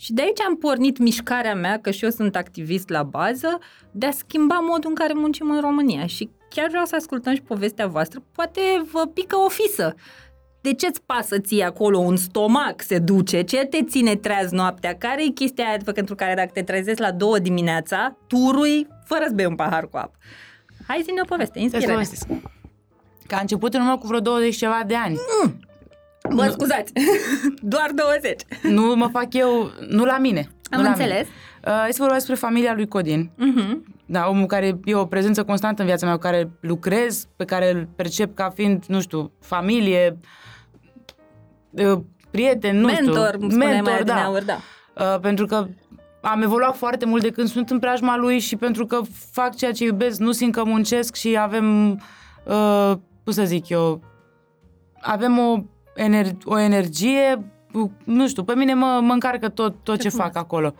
Și de aici am pornit mișcarea mea, că și eu sunt activist la bază, de a schimba modul în care muncim în România. Și chiar vreau să ascultăm și povestea voastră. Poate vă pică o fisă. De ce-ți pasă ție acolo un stomac se duce? Ce te ține treaz noaptea? Care e chestia aia pentru care dacă te trezești la două dimineața, turui fără să bei un pahar cu apă? Hai zi-ne o poveste, Trebuie să inspiră povestesc. Că a început în urmă cu vreo 20 ceva de ani. Bă, scuzați, *laughs* doar 20. Nu mă fac eu, nu la mine. Am nu la înțeles. Mine. Uh, este vorba despre familia lui Codin. Mhm. Da, omul care e o prezență constantă în viața mea, cu care lucrez, pe care îl percep ca fiind, nu știu, familie, uh, prieten, nu Mentor, știu. îmi spuneai mentor, mai da. adineauri, da. Uh, pentru că am evoluat foarte mult de când sunt în preajma lui și pentru că fac ceea ce iubesc, nu simt că muncesc și avem, uh, cum să zic eu, avem o, ener- o energie, uh, nu știu, pe mine mă, mă încarcă tot, tot ce, Ce ce frumos. fac acolo.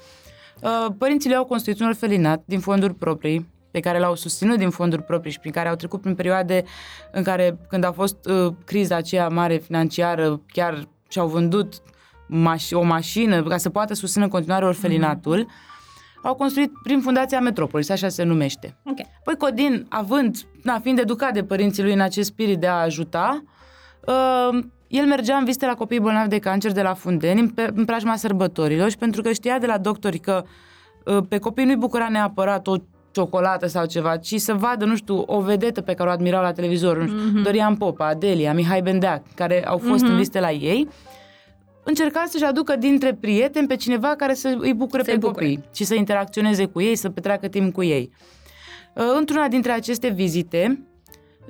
Uh, părinții au construit un orfelinat din fonduri proprii, pe care l-au susținut din fonduri proprii și prin care au trecut prin perioade în care, când a fost uh, criza aceea mare financiară, chiar și-au vândut maș- o mașină ca să poată susține în continuare orfelinatul, au construit prin Fundația Metropolis, așa se numește. Ok. Păi Codin, având, na, fiind educat de părinții lui în acest spirit de a ajuta, uh, el mergea în vizite la copii bolnavi de cancer de la Fundeni, în, pe, în preajma sărbătorilor și pentru că știa de la doctori că uh, pe copii nu-i bucura neapărat o ciocolată sau ceva, ci să vadă, nu știu, o vedetă pe care o admirau la televizor, nu știu, Mhm. Dorian Popa, Adelia, Mihai Bendeac, care au fost în vizite la ei, încerca să-și aducă dintre prieteni pe cineva care să îi bucure Să-i pe bucure. copii și să interacționeze cu ei, să petreacă timp cu ei. Uh, Într-una dintre aceste vizite,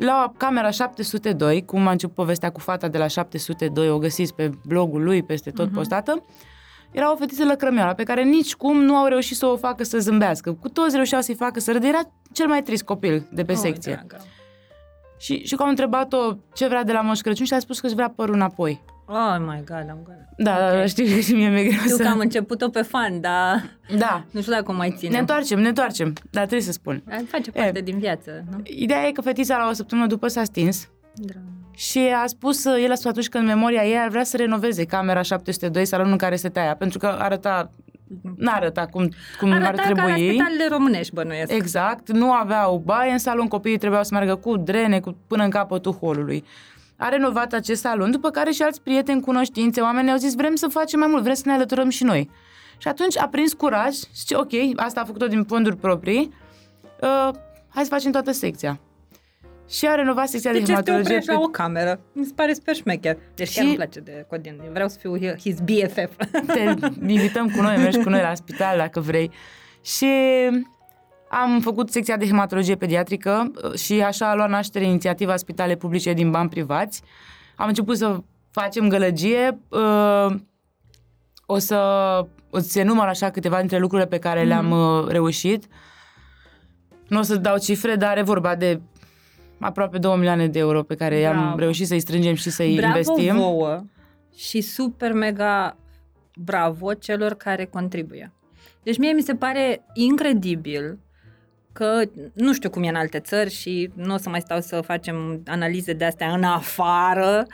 la camera 702, cum a început povestea cu fata de la 702, o găsiți pe blogul lui, peste tot uh-huh. postată, era o fetiță lăcrămioară pe care nici cum nu au reușit să o facă să zâmbească. Cu toți reușeau să-i facă să râde. Era cel mai trist copil de pe Oh, secție. dragă. Și, și că au întrebat-o ce vrea de la Moș Crăciun și a spus că își vrea părul înapoi. Oh my god, am gol. Da, okay. da, știu că și mie mi-e greu Știu să... că am început-o pe fan, dar Da, *laughs* nu știu dacă o mai ține. ne întoarcem, ne întoarcem, dar trebuie să spun. Dar Face parte din viață, nu? Ideea e că fetița la o săptămână după s-a stins Drag. și a spus, el a spus atunci că în memoria ei ar vrea să renoveze camera 702, salonul în care se taia, pentru că arăta, n-arăta cum, cum ar Arăta ca la trebui. spitalele românești, bănuiesc. Exact, nu aveau baie în salon, copiii trebuiau să meargă cu drene cu, până în capătul holului. A renovat acest salon, după care și alți prieteni, cunoștințe, oameni au zis vrem să facem mai mult, vrem să ne alăturăm și noi. Și atunci a prins curaj și zice, ok, asta a făcut-o din fonduri proprii, uh, hai să facem toată secția. Și a renovat secția de, Deci este o hematologie. preș la o cameră. Mi se pare super șmecher. Deci chiar Și- îmi place de Codin. Eu vreau să fiu his BFF. Te invităm cu noi, mergi cu noi la spital dacă vrei. Și am făcut secția de hematologie pediatrică uh, și așa a luat naștere inițiativa Spitale Publice din bani privați. Am început să facem gălăgie. uh, O să îți enumăr așa câteva dintre lucrurile pe care le-am uh, reușit. Nu o să dau cifre, dar e vorba de aproape 2 milioane de euro pe care i-am Bravo. reușit să-i strângem și să-i bravo investim. vouă și super mega bravo celor care contribuie. Deci mie mi se pare incredibil că nu știu cum e în alte țări și nu o să mai stau să facem analize de astea în afară,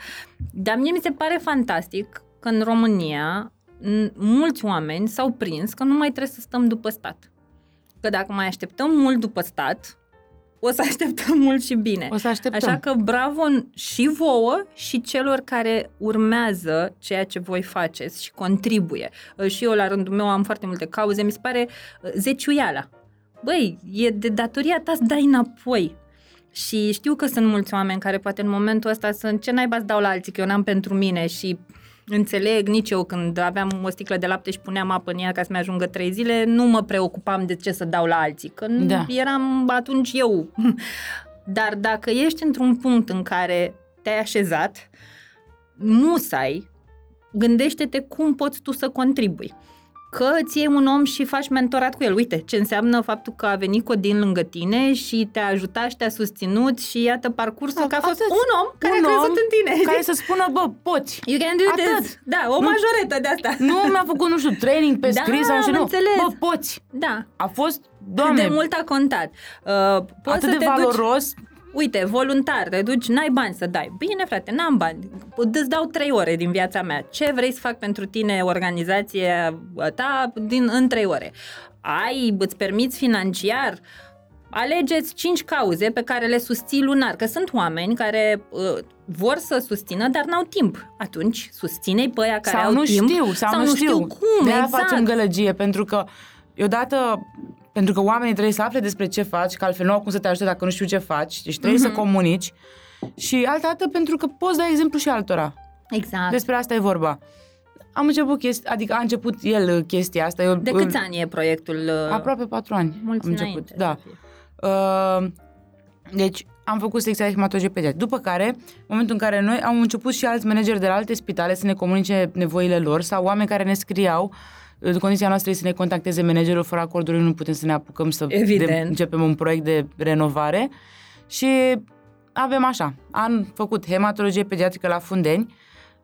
dar mie mi se pare fantastic că în România n- mulți oameni s-au prins că nu mai trebuie să stăm după stat. Că dacă mai așteptăm mult după stat, o să *laughs* așteptăm mult și bine. O să așteptăm. Așa că bravo și vouă și celor care urmează ceea ce voi faceți și contribuie. Uh, Și eu, la rândul meu, am foarte multe cauze. Mi se pare uh, zeciuiala. Băi, e de datoria ta să dai înapoi. Și știu că sunt mulți oameni care poate în momentul ăsta sunt ce naiba să dau la alții, că eu n-am pentru mine și înțeleg nici eu când aveam o sticlă de lapte și puneam apă în ea ca să mi ajungă trei zile, nu mă preocupam de ce să dau la alții, că Da. eram atunci eu. *laughs* Dar dacă ești într-un punct în care te-ai așezat, musai, gândește-te cum poți tu să contribui. Că îți iei un om și faci mentorat cu el. Uite, ce înseamnă faptul că a venit Codin lângă tine și te-a ajutat și te-a susținut și iată parcursul Da, că a fost atât. un om care Un a crezut om în tine. Care să spună, bă, poți. You can do Atât. this. Da, o Nu- majoretă de asta. Nu mi-a făcut, nu știu, training pe Da, scris sau și am nu. înțeles. Bă, poți. Da. A fost, Cât doamne, de mult a contat. Uh, poți atât să de te duci valoros. Uite, voluntar, te duci, n-ai bani să dai. Bine, frate, n-am bani. Îți dau trei ore din viața mea. Ce vrei să fac pentru tine, organizația ta, din, în trei ore? Ai, îți permiți financiar? Alegeți cinci cauze pe care le susții lunar, că sunt oameni care uh, vor să susțină, dar n-au timp. Atunci, susține-i pe aia care sau au nu timp. știu, sau, nu știu. cum, de aia exact. facem gălăgie, pentru că odată pentru că oamenii trebuie să afle despre ce faci, că altfel nu au cum să te ajute dacă nu știu ce faci, deci trebuie Mhm. să comunici. Și altă dată pentru că poți da exemplu și altora. Exact. Despre asta e vorba. Am început chestia, adică a început el uh, chestia asta. Eu, de îl- câți ani e proiectul? uh, Aproape patru ani Mulți am început. înainte Da. să fie. Uh, deci am făcut secția de hematologie pediatrică. După care, în momentul în care noi am început și alți manageri de la alte spitale să ne comunice nevoile lor sau oameni care ne scriau uh, condiția noastră este să ne contacteze managerul, fără acordul lui nu putem să ne apucăm să Evident. de, începem un proiect de renovare. Și avem așa, am făcut hematologie pediatrică la Fundeni,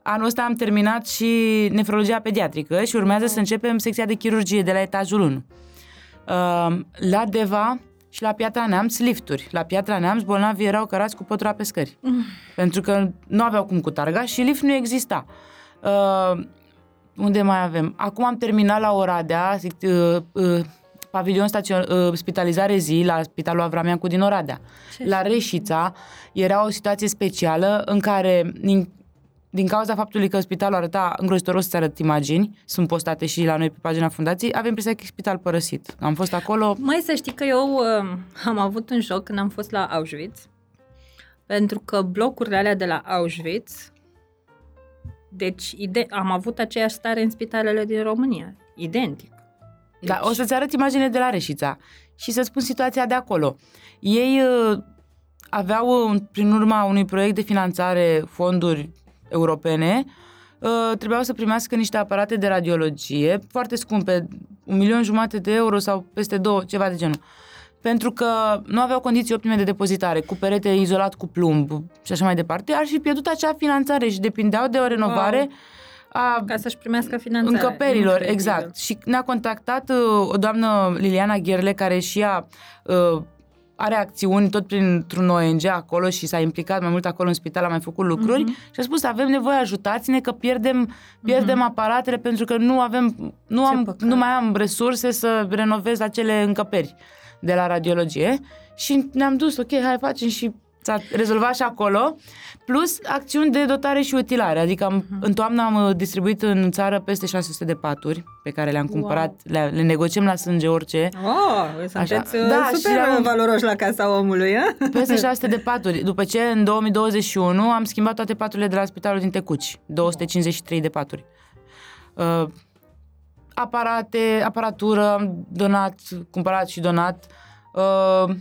anul ăsta am terminat și nefrologia pediatrică și urmează să începem secția de chirurgie de la etajul 1. Uh, la Deva și la Piatra Neamț lifturi. La Piatra Neamț bolnavii erau cărați cu pătura pe scări. Pentru că nu aveau cum cu targa și lift nu exista. Uh, unde mai avem? Acum am terminat la Oradea, zic, uh, uh, pavilion stațion, uh, spitalizare zi la Spitalul Avrameancu din Oradea. Ce la Reșița era o situație specială în care din, din cauza faptului că spitalul arăta îngrozitor, o să-ți arăt imagini, sunt postate și la noi pe pagina fundației, avem impresia că e spital părăsit. Am fost acolo, Mai să știi că eu uh, am avut un șoc când am fost la Auschwitz, pentru că blocurile alea de la Auschwitz, deci ide- am avut aceeași stare în spitalele din România, identic. Deci, Da, o să-ți arăt imagine de la Reșița și să spun situația de acolo. Ei uh, aveau, uh, prin urma unui proiect de finanțare, fonduri europene, uh, trebuiau să primească niște aparate de radiologie foarte scumpe, un milion jumate de euro sau peste două, ceva de genul. Pentru că nu aveau condiții optime de depozitare, cu perete izolat cu plumb și așa mai departe, ar fi pierdut acea finanțare și depindeau de o renovare Wow. a Ca să-și primească finanțarea. încăperilor, Incredibil. exact. Și ne-a contactat uh, o doamnă Liliana Gherle, care și ea uh, are acțiuni tot printr-un ONG acolo și s-a implicat mai mult acolo în spital, a mai făcut lucruri Mhm. și a spus avem nevoie, ajutați-ne că pierdem, pierdem aparatele pentru că nu avem, nu, Ce am, păcat. nu mai am resurse să renovez acele încăperi de la radiologie și ne-am dus, ok, hai facem și s-a rezolvat și acolo, plus acțiuni de dotare și utilare, adică am, Mhm. în toamnă am uh, distribuit în țară peste 600 de paturi pe care le-am cumpărat, le, le negociem la sânge orice, Oh, sunteți Așa. uh, Da, super și am- valoroși la casa omului, a? peste 600 de paturi. După ce în 2021 am schimbat toate paturile de la spitalul din Tecuci, 253 de paturi. Uh, aparate, aparatură, am donat, cumpărat și donat, uh,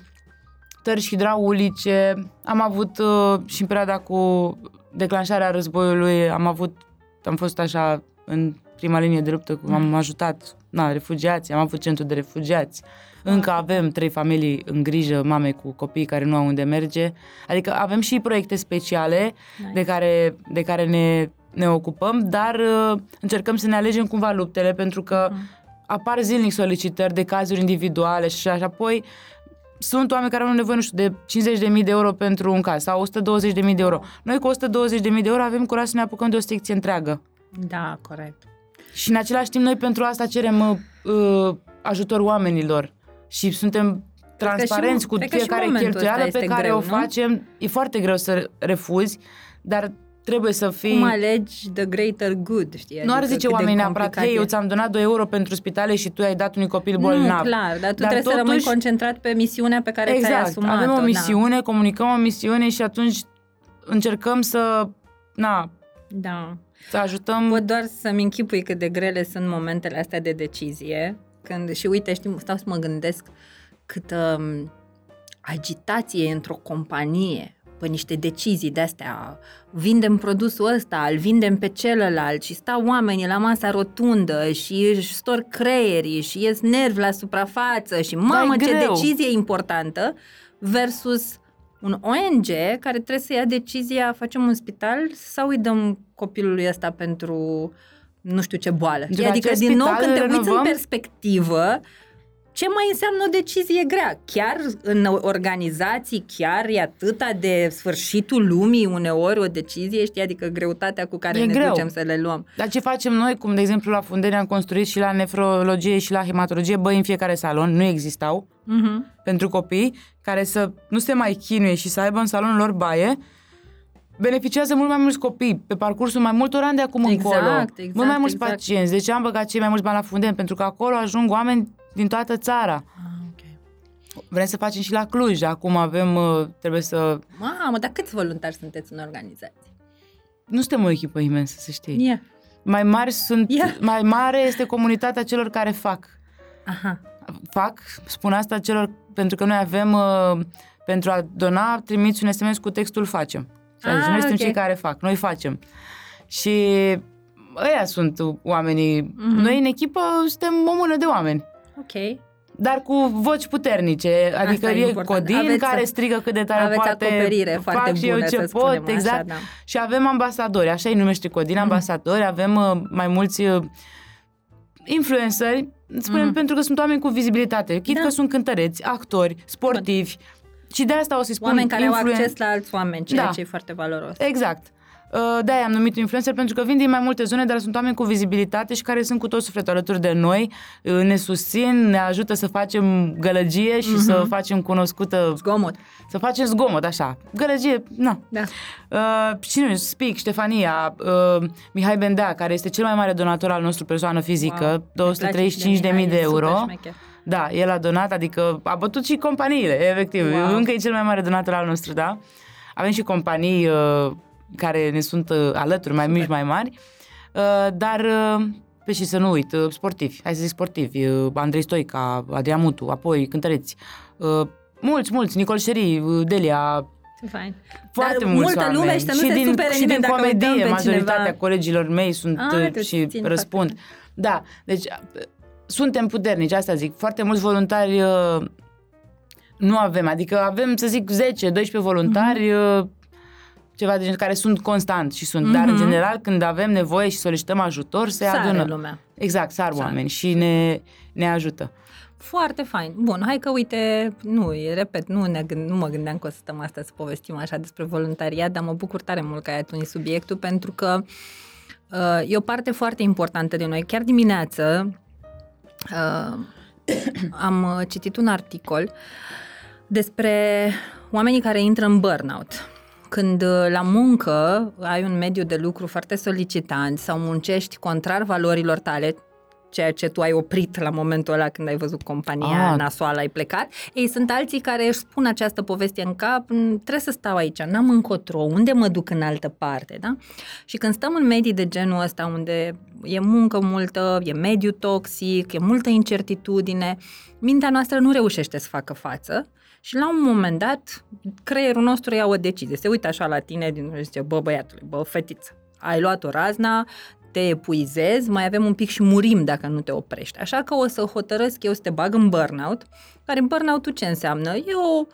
tărși hidraulice, am avut uh, și în perioada cu declanșarea războiului, am avut, am fost așa în prima linie de luptă, cu- am ajutat na, refugiați, am avut centru de refugiați. Încă avem trei familii în grijă, mame cu copii care nu au unde merge. Adică avem și proiecte speciale Nice. de care, de care ne, ne ocupăm, dar uh, încercăm să ne alegem cumva luptele, pentru că apar zilnic solicitări de cazuri individuale și așa. Apoi sunt oameni care au nevoie, nu știu, de 50.000 de euro pentru un caz sau 120.000 de euro. Noi cu 120.000 de euro avem curaj să ne apucăm de o secție întreagă. Da, corect. Și în același timp noi pentru asta cerem uh, uh, ajutor oamenilor și suntem transparenți și- cu cred că și fiecare momentul cheltuială ăsta pe este care greu, o nu? facem. E foarte greu să refuzi, dar trebuie să fii... Cum alegi the greater good, știi? nu ar Adică zice cât de oamenii neapărat, complicat hei, e. eu ți-am donat 2 euro pentru spitale și tu ai dat unui copil bolnav. Nu, clar, dar tu Dar trebuie să rămâi totuși- concentrat pe misiunea pe care ți-ai Exact, asumat-o. avem o da. misiune, comunicăm o misiune și atunci încercăm să, na, Da. să ajutăm... Pot doar să-mi închipui cât de grele sunt momentele astea de decizie. Când, și uite, știi, stau să mă gândesc câtă um, agitație e într-o companie pe niște decizii de-astea. Vindem produsul ăsta, îl vindem pe celălalt și stau oamenii la masa rotundă și își stor creierii și ies nervi la suprafață și mamă e ce greu. decizie importantă versus un ONG care trebuie să ia decizia, facem un spital sau îi dăm copilului ăsta pentru nu știu ce boală. De la adică, acest din nou, spital când te îl uiți în renovăm? perspectivă, ce mai înseamnă o decizie grea? Chiar în organizații, chiar e atâta de sfârșitul lumii uneori o decizie, știi? Adică greutatea cu care E ne greu. ducem să le luăm. Dar ce facem noi, cum de exemplu la Fundenia am construit și la nefrologie și la hematologie, băi în fiecare salon, nu existau, Uh-huh. pentru copii care să nu se mai chinuie și să aibă în salonul lor baie, beneficiază mult mai mulți copii pe parcursul mai multor ani de acum Exact, încolo. exact, mult mai mulți exact. pacienți. Deci am băgat cei mai mulți bani la Fundeni, pentru că acolo ajung oameni din toată țara. Ah, okay. Vrem să facem și la Cluj. Acum avem, uh, trebuie să... Mamă, dar câți voluntari sunteți în organizație? Nu suntem o echipă imensă, să știi. Yeah. Mai mari sunt, Ia. mai mare este comunitatea celor care fac. Aha. Fac, spun asta celor, pentru că noi avem, uh, pentru a dona, trimiți un SMS cu textul facem. Și Ah, ah, noi suntem ok. cei care fac, noi facem. Și ăia sunt oamenii. Mhm. Noi în echipă suntem o mână de oameni. Ok. Dar cu voci puternice, adică e e important. Codin Aveți- care strigă cât de tare aveți poate, acoperire fac foarte și eu bună, ce să pot, spunem așa, exact. da. Și avem ambasadori, așa îi numește Codin, ambasadori, avem uh, mai mulți uh, influenceri, spunem Mhm. pentru că sunt oameni cu vizibilitate, chit Da. că sunt cântăreți, actori, sportivi. Și de asta o să-i spun Oameni care au influen- acces la alți oameni, ceea Da. ce e foarte valoros. Exact. Uh, De-aia am numit influencer pentru că vin din mai multe zone, dar sunt oameni cu vizibilitate și care sunt cu tot sufletul alături de noi, uh, ne susțin, ne ajută să facem gălăgie și Mhm. să facem cunoscută, Zgomot. să facem zgomot, așa. Gălăgie, na. Da. Uh, cine, Spic, Ștefania, uh, Mihai Bendea, care este cel mai mare donator al nostru persoană fizică, Wow. 235.000 Mihai, de e euro. super șmecher. Da, el a donat, adică a bătut și companiile, efectiv. Wow. Încă e cel mai mare donator al nostru, da? Avem și companii uh, care ne sunt uh, alături, mai mici, mai mari. Uh, dar, uh, pe și să nu uit, uh, sportivi, hai să zic sportivi, uh, Andrei Stoica, Adrian Mutu, apoi cântăreți. Uh, mulți, mulți, Nicol Șeri, uh, Delia, Ce fain. foarte Dar mulți multă oameni. lume și să nu se din, supere și nimeni din dacă uităm comedie, pe majoritatea cineva. colegilor mei sunt Ah, uh, te și susțin răspund. foarte Da, deci uh, suntem puternici, asta zic. Foarte mulți voluntari uh, nu avem, adică avem, să zic, 10-12 voluntari Mhm. Uh, ceva de genul care sunt constant și sunt, dar în Mhm. general când avem nevoie și solicităm ajutor, se Sare adună. lumea. Exact, sar Sare. oameni și ne, ne ajută. Foarte fain. Bun, hai că uite, nu, e, repet, nu, ne gând, nu mă gândeam că o să stăm astăzi să povestim așa despre voluntariat, dar mă bucur tare mult că ai atins subiectul pentru că uh, e o parte foarte importantă de noi. Chiar dimineață uh, am uh, citit un articol despre oamenii care intră în burnout. Când uh, la muncă ai un mediu de lucru foarte solicitant sau muncești contrar valorilor tale, ceea ce tu ai oprit la momentul ăla când ai văzut compania Ah. nasoală, ai plecat. Ei, sunt alții care își spun această poveste în cap, "Mm, trebuie să stau aici, n-am încotro, unde mă duc în altă parte, da? Și când stăm în medii de genul ăsta, unde e muncă multă, e mediu toxic, e multă incertitudine, mintea noastră nu reușește să facă față și la un moment dat creierul nostru ia o decizie. Se uită așa la tine din și zice, bă băiatule, bă fetiță, ai luat o razna, te epuizezi, mai avem un pic și murim dacă nu te oprești. Așa că o să hotărăsc eu să te bag în burnout, care burnout-ul ce înseamnă? E o,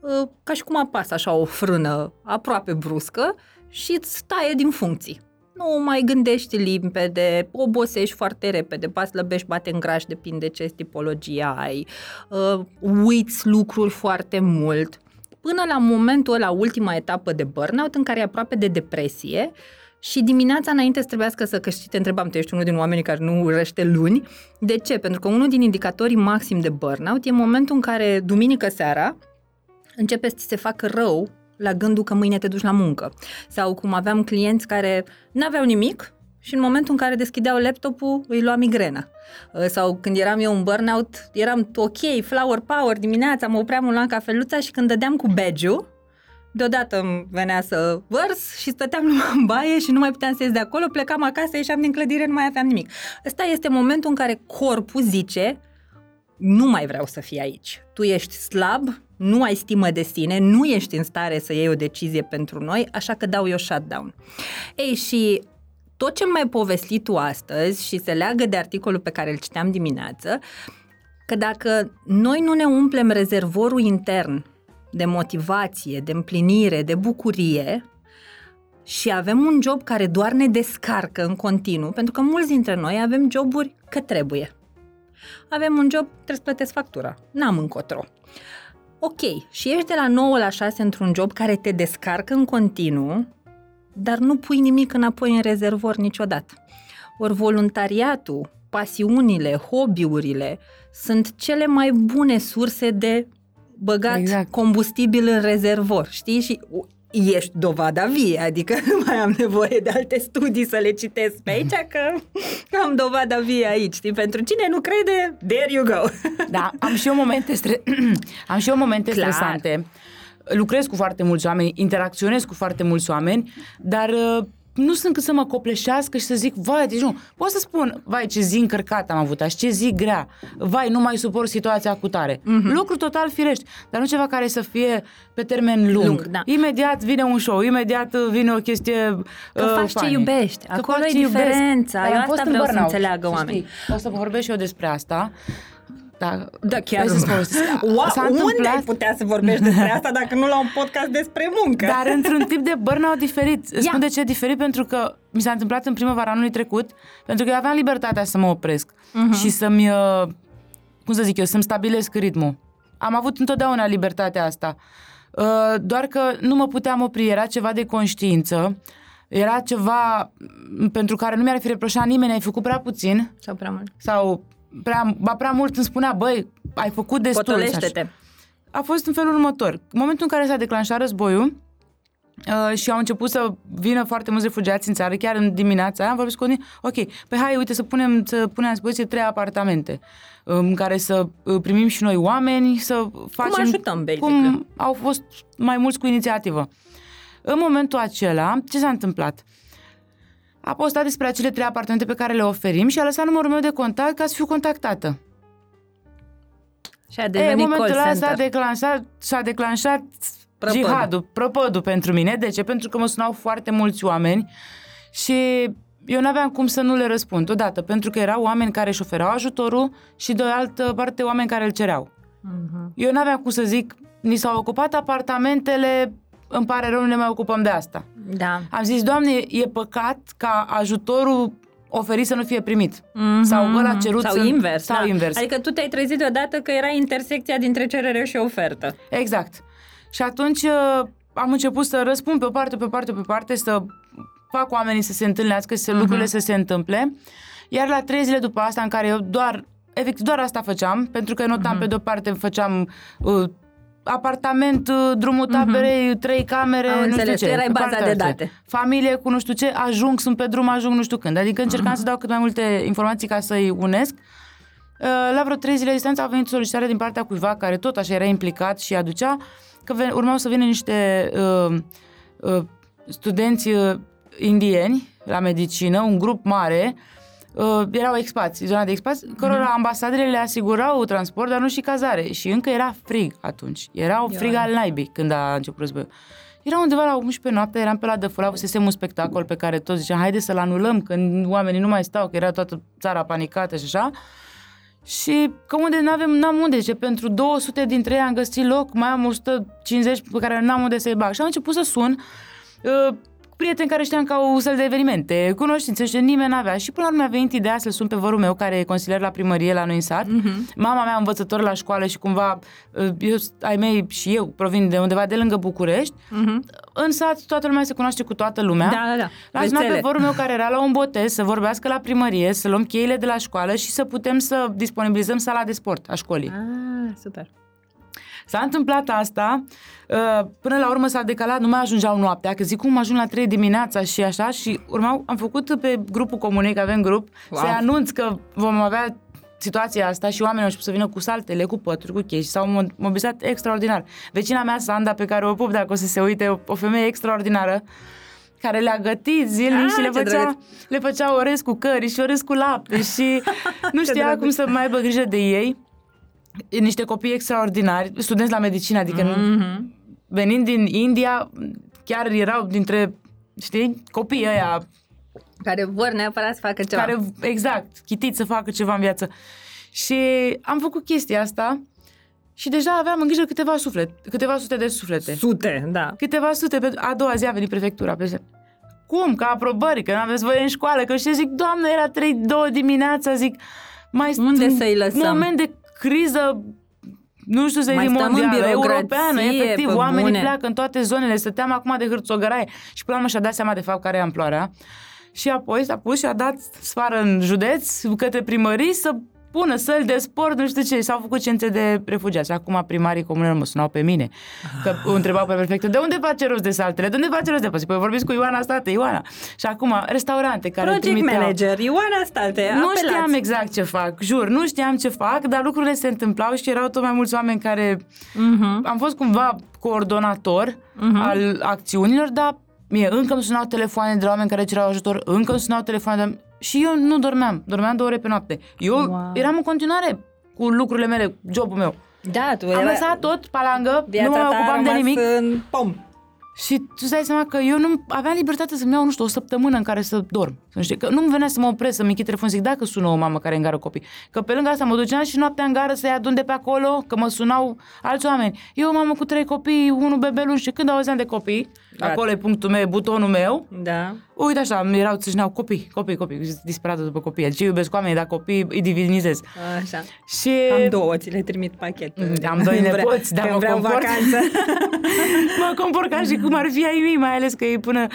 uh, ca și cum apasă așa o frână aproape bruscă și îți taie din funcții. Nu mai gândești limpede, obosești foarte repede, pas slăbești, bate în graș, depinde ce tipologie ai, uh, uiți lucruri foarte mult, până la momentul ăla, ultima etapă de burnout, în care e aproape de depresie și dimineața înainte să trebuiască să, că știi, te întrebam, tu ești unul din oamenii care nu urăște luni. De ce? Pentru că unul din indicatorii maxim de burnout e momentul în care, duminică seara, începe să ți se facă rău la gândul că mâine te duci la muncă. Sau cum aveam clienți care n-aveau nimic și în momentul în care deschideau laptopul îi lua migrena. Uh, Sau când eram eu în burnout, eram ok, flower power dimineața, mă opream în luam cafeluța și când dădeam cu badge deodată îmi venea să vărs și stăteam numai *laughs* în baie și nu mai puteam să ies de acolo, plecam acasă, ieșeam din clădire, nu mai aveam nimic. Ăsta este momentul în care corpul zice nu mai vreau să fii aici. Tu ești slab, nu ai stimă de sine, nu ești în stare să iei o decizie pentru noi, așa că dau eu shutdown. Ei, și tot ce mai povestit tu astăzi și se leagă de articolul pe care îl citeam dimineață, că dacă noi nu ne umplem rezervorul intern de motivație, de împlinire, de bucurie și avem un job care doar ne descarcă în continuu, pentru că mulți dintre noi avem joburi că trebuie. Avem un job, trebuie să plătesc factura. N-am încotro. Ok, și ești de la 9 la 6 într-un job care te descarcă în continuu, dar nu pui nimic înapoi în rezervor niciodată. Ori voluntariatul, pasiunile, hobby-urile sunt cele mai bune surse de băgat exact. Exact. combustibil în rezervor, știi? Și ești dovada vie, adică nu *laughs* mai am nevoie de alte studii să le citesc pe aici, că am dovada vie aici, știi? Pentru cine nu crede, there you go. *laughs* Da, am și eu momente, stre- *clears throat* am și eu momente Clar. stresante. Lucrez cu foarte mulți oameni, interacționez cu foarte mulți oameni, dar uh, nu sunt cât să mă copleșească și să zic, vai, deci nu, pot să spun, vai, ce zi încărcată am avut azi, ce zi grea, vai, nu mai suport situația cu tare. Mhm. Mm-hmm. Lucru total firești, dar nu ceva care să fie pe termen lung. Lung, da. Imediat vine un show, imediat uh, vine o chestie Că uh, faci ce funny. iubești. Că Acolo faci e ce iubesc. diferența. Dar Eu am asta fost în vreau să burnout, înțeleagă să oamenii. știi. O să vorbesc și eu despre asta. Da, Da, chiar. Vrei să-ți povestesc? Wow, S-a unde întâmplat- ai putea să vorbești despre asta dacă nu la un podcast despre muncă? Dar într-un tip de burnout diferit. Îți Ia. Spun de ce e diferit, pentru că mi s-a întâmplat în primăvara anului trecut, pentru că eu aveam libertatea să mă opresc Mhm. și să-mi, uh, cum să zic eu, să-mi stabilesc ritmul. Am avut întotdeauna libertatea asta. Uh, Doar că nu mă puteam opri, era ceva de conștiință, era ceva m, pentru care nu mi-ar fi reproșat nimeni, ai făcut prea puțin Sau prea mult. sau prea, ba prea mult îmi spunea, băi, ai făcut destul. Potolește-te. a fost în felul următor. În momentul în care s-a declanșat războiul uh, și au început să vină foarte mulți refugiați în țară, chiar în dimineața aia, am vorbit cu unii, ok, păi hai, uite, să punem, să punem la dispoziție trei apartamente în care să uh, primim și noi oameni, să facem... ajutăm, basically. Cum au fost mai mulți cu inițiativă. În momentul acela, ce s-a întâmplat? A postat despre acele trei apartamente pe care le oferim și a lăsat numărul meu de contact ca să fiu contactată. Și a E, în devenit momentul call ăla s-a center. declanșat, s-a declanșat Prăpădul. jihadul, prăpădul pentru mine. De ce? Pentru că mă sunau foarte mulți oameni și eu nu aveam cum să nu le răspund. Odată, pentru că erau oameni care își oferau ajutorul și de altă parte oameni care îl cereau. Mhm. Eu nu aveam cum să zic, ni s-au ocupat apartamentele, îmi pare rău, nu ne mai ocupăm de asta. Da. Am zis, Doamne, e păcat ca ajutorul oferit să nu fie primit. Mhm. Sau ăla cerut Sau să... invers. Sau da. invers. Adică tu te-ai trezit deodată că era intersecția dintre cerere și ofertă. Exact. Și atunci uh, am început să răspund pe o parte, pe o parte, pe o parte, să fac oamenii să se întâlnească, să Mhm. lucrurile să se întâmple. Iar la trei zile după asta, în care eu doar, efectiv, doar asta făceam, pentru că notam Mhm. pe de-o parte, făceam uh, apartament, uh, drumul taberei, trei camere, Mhm. Am nu știu înțeles, ce. tu erai pe baza partea de altă. date. Familie cu nu știu ce, ajung, sunt pe drum, ajung nu știu când. Adică încercam Mhm. să dau cât mai multe informații ca să-i unesc. Uh, La vreo trei zile distanță a venit solicitare din partea cuiva care tot așa era implicat și aducea că ven- urmau să vină niște uh, uh, studenți uh, indieni la medicină, un grup mare, uh, erau expați, zona de expați, cărora ambasadele le asigurau transport, dar nu și cazare. Și încă era frig atunci. Era un frig Ioi. al naibii când a început războiul. Era undeva la 11 noapte, eram pe la Dăfula, avusesem un spectacol pe care toți ziceam, haide să-l anulăm, când oamenii nu mai stau, că era toată țara panicată și așa. Și că unde n-avem, n-am unde, ce pentru 200 dintre ei am găsit loc, mai am 150 pe care n-am unde să-i bag. Și am început să sun uh, prieteni care știam că au săl de evenimente, cunoștințe și nimeni n-avea. Și până la urmă mi-a venit ideea să-l sun pe vărul meu, care e consilier la primărie la noi în sat. Mhm. Mama mea învățător la școală și cumva uh, eu, ai mei și eu provin de undeva de lângă București. Mhm. În sat toată lumea se cunoaște cu toată lumea. Da, da, da. L-am sunat pe Rețele. vorul meu care era la un botez să vorbească la primărie, să luăm cheile de la școală și să putem să disponibilizăm sala de sport a școlii. Ah, super. S-a întâmplat asta, uh, până la urmă s-a decalat, nu mai ajungeau noaptea, că zic cum ajung la 3 dimineața și așa și urmau, am făcut pe grupul comunei, că avem grup, Wow. să-i anunț că vom avea situația asta și oamenii au început să vină cu saltele, cu pături, cu chei și s-au mo- mobilizat extraordinar. Vecina mea, Sanda, pe care o pup dacă o să se uite, o, o femeie extraordinară, care le-a gătit zilnic Ah, și le ce făcea, drăguț. le făcea orez cu cări și orez cu lapte și *laughs* nu Ce știa drăguț. cum să mai aibă grijă de ei. Niște copii extraordinari, studenți la medicină, adică Mhm. venind din India, chiar erau dintre, știi, copiii ăia Care vor neapărat să facă ceva. care, exact, chitit să facă ceva în viață. Și am făcut chestia asta și deja aveam în grijă câteva suflet, câteva sute de suflete. Sute, da. Câteva sute, pe a doua zi a venit prefectura. Pe cum? Ca aprobări, că nu aveți voie în școală, că și zic, doamne, era 3, 2 dimineața, zic, mai Unde în să-i lăsăm? moment de criză nu știu să Mai zic stăm în mondială, birocrație, europeană, efectiv, pe oamenii bune. pleacă în toate zonele, stăteam acum de hârțogăraie și până la urmă și-a dat seama de fapt care e amploarea și apoi s-a pus și a dat sfară în județ către primării să pună săli de sport, nu știu ce, s-au făcut centre de refugiați. Acum primarii comunelor mă sunau pe mine, că o întrebau pe prefectul, de unde face rost de saltele, de unde face rost de păsări? Păi vorbiți cu Ioana State, Ioana. Și acum restaurante care Project trimiteau. manager, Ioana State, Nu apelați. știam exact ce fac, jur, nu știam ce fac, dar lucrurile se întâmplau și erau tot mai mulți oameni care... Mhm. Am fost cumva coordonator al acțiunilor, dar mie încă îmi sunau telefoane de la oameni care cereau ajutor, încă îmi sunau telefoane de Și eu nu dormeam, dormeam două ore pe noapte. Eu Wow. eram în continuare cu lucrurile mele, jobul meu. Da, tu Am era- lăsat tot palangă, viața nu mă ta a ocupam de rămas nimic. în pom. Și tu îți dai seama că eu nu aveam libertate să-mi iau, nu știu, o săptămână în care să dorm. Să știi, că nu-mi venea să mă opresc, să-mi închid telefonul, zic, dacă sună o mamă care îngară copii. Că pe lângă asta mă duceam și noaptea în gară să-i adun de pe acolo, că mă sunau alți oameni. Eu o mamă cu trei copii, unul bebeluș și când auzeam de copii, Gata. acolo e punctul meu, e butonul meu, Da. uite așa, mi erau țâșneau copii, copii, copii, sunt disperată după copii. Ce iubesc oamenii, dar copii îi divinizez. Așa. Și Am două, ți le trimit pachet. Am doi *laughs* Vrea- nepoți, dar că mă vreau comport. vacanță. *laughs* mă comport ca și cum ar fi ai mei, mai ales că ei până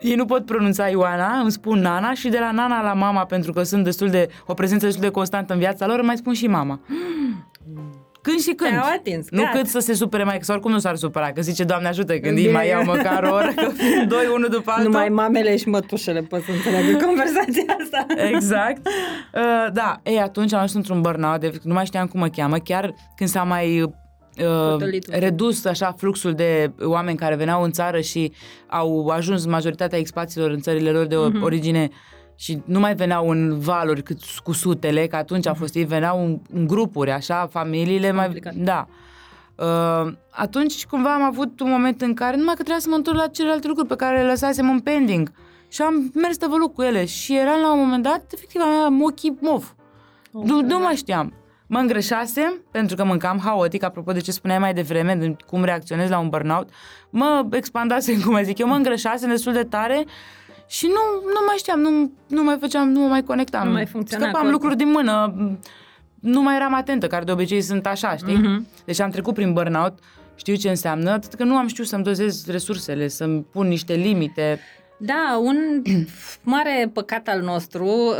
ei nu pot pronunța Ioana, îmi spun Nana și de la Nana la mama, pentru că sunt destul de, o prezență destul de constantă în viața lor, mai spun și mama. Când și când. Te-au atins, Nu gata. cât să se supere mai, că oricum nu s-ar supăra, că zice, Doamne ajută, când Bine. ei mai iau măcar o oră, că *laughs* fiind doi, unul după altul. Numai mamele și mătușele pot să înțeleagă *laughs* conversația asta. Exact. Uh, da, ei, atunci am ajuns într-un burnout, de, nu mai știam cum mă cheamă, chiar când s-a mai uh, Potolit un pic. redus așa fluxul de oameni care veneau în țară și au ajuns majoritatea expațiilor în țările lor de Mhm. uh-huh. origine și nu mai veneau în valuri cât cu sutele, că atunci a fost, ei veneau în, în grupuri, așa, familiile mai... Complicat. Da. Uh, atunci cumva am avut un moment în care numai că trebuia să mă întorc la celelalte lucruri pe care le lăsasem în pending. Și am mers tăvăluc cu ele și eram la un moment dat, efectiv, aveam ochii mov. Nu, nu mai știam. Mă îngreșasem, pentru că mâncam haotic, apropo de ce spuneai mai devreme, de cum reacționez la un burnout. Mă expandasem, *laughs* cum zic eu, mă îngreșasem destul de tare și nu, nu mai știam, nu, nu mai făceam, nu mă mai conectam. Nu mai funcționa Scăpam corpul. lucruri din mână, nu mai eram atentă, care de obicei sunt așa, știi? Mhm. Deci am trecut prin burnout, știu ce înseamnă, atât că nu am știut să-mi dozez resursele, să-mi pun niște limite. Da, un *clears throat* mare păcat al nostru uh,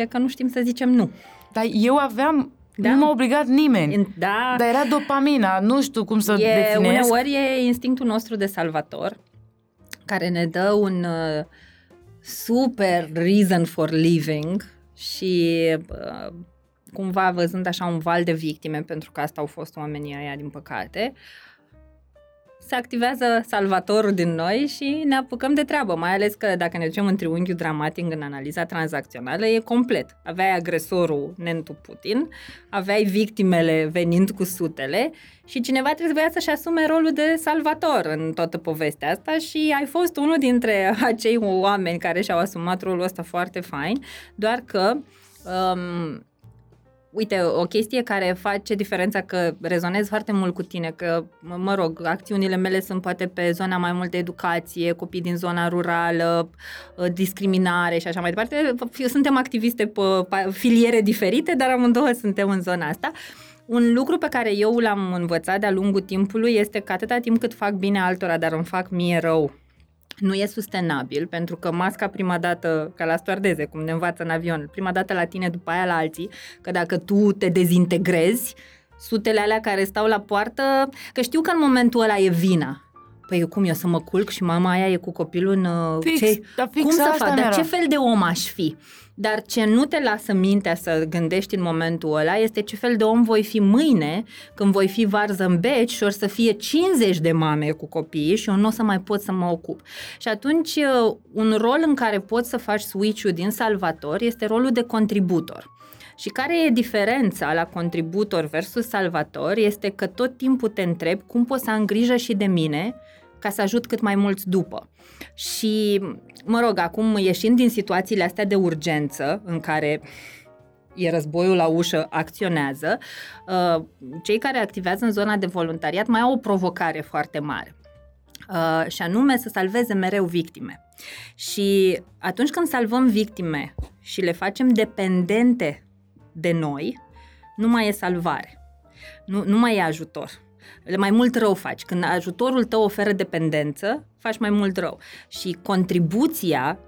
e că nu știm să zicem nu. Dar eu aveam, Da. nu m-a obligat nimeni. In- Da, Dar era dopamina, nu știu cum să e, definesc. uneori e instinctul nostru de salvator care ne dă un uh, super reason for living și uh, cumva văzând așa un val de victime, pentru că asta au fost oamenii aia din păcate, se activează salvatorul din noi și ne apucăm de treabă, mai ales că dacă ne ducem în triunghiul dramatic în analiza tranzacțională, e complet. Aveai agresorul Nentu Putin, aveai victimele venind cu sutele și cineva trebuia să-și asume rolul de salvator în toată povestea asta și ai fost unul dintre *laughs* acei oameni care și-au asumat rolul ăsta foarte fain, doar că um, Uite, o chestie care face diferența că rezonez foarte mult cu tine, că, mă, mă rog, acțiunile mele sunt poate pe zona mai mult de educație, copii din zona rurală, uh, discriminare și așa mai departe. F- Suntem activiste pe pe filiere diferite, dar amândouă suntem în zona asta. Un lucru pe care eu l-am învățat de-a lungul timpului este că atâta timp cât fac bine altora, dar îmi fac mie rău, nu e sustenabil, pentru că masca prima dată, ca la stoardeze, cum ne învață în avion, prima dată la tine, după aia la alții, că dacă tu te dezintegrezi sutele alea care stau la poartă, că știu că în momentul ăla e vina. Păi eu cum eu să mă culc și mama aia e cu copilul în... uh, Fix, ce, dar fix cum să asta fac? Dar mi-era. ce fel de om aș fi? Dar ce nu te lasă mintea să gândești în momentul ăla este ce fel de om voi fi mâine când voi fi varză în beci și or să fie 50 de mame cu copii și eu nu o să mai pot să mă ocup. Și atunci uh, un rol în care poți să faci switch-ul din salvator este rolul de contributor. Și care e diferența la contributor versus salvator este că tot timpul te întreb cum pot să am grijă și de mine ca să ajut cât mai mulți după. Și, mă rog, acum ieșind din situațiile astea de urgență în care e războiul la ușă, acționează, uh, cei care activează în zona de voluntariat mai au o provocare foarte mare. Uh, și anume să salveze mereu victime. Și atunci când salvăm victime și le facem dependente de noi, nu mai e salvare. Nu, nu mai e ajutor. Mai mult rău faci. Când ajutorul tău oferă dependență, faci mai mult rău. Și contribuția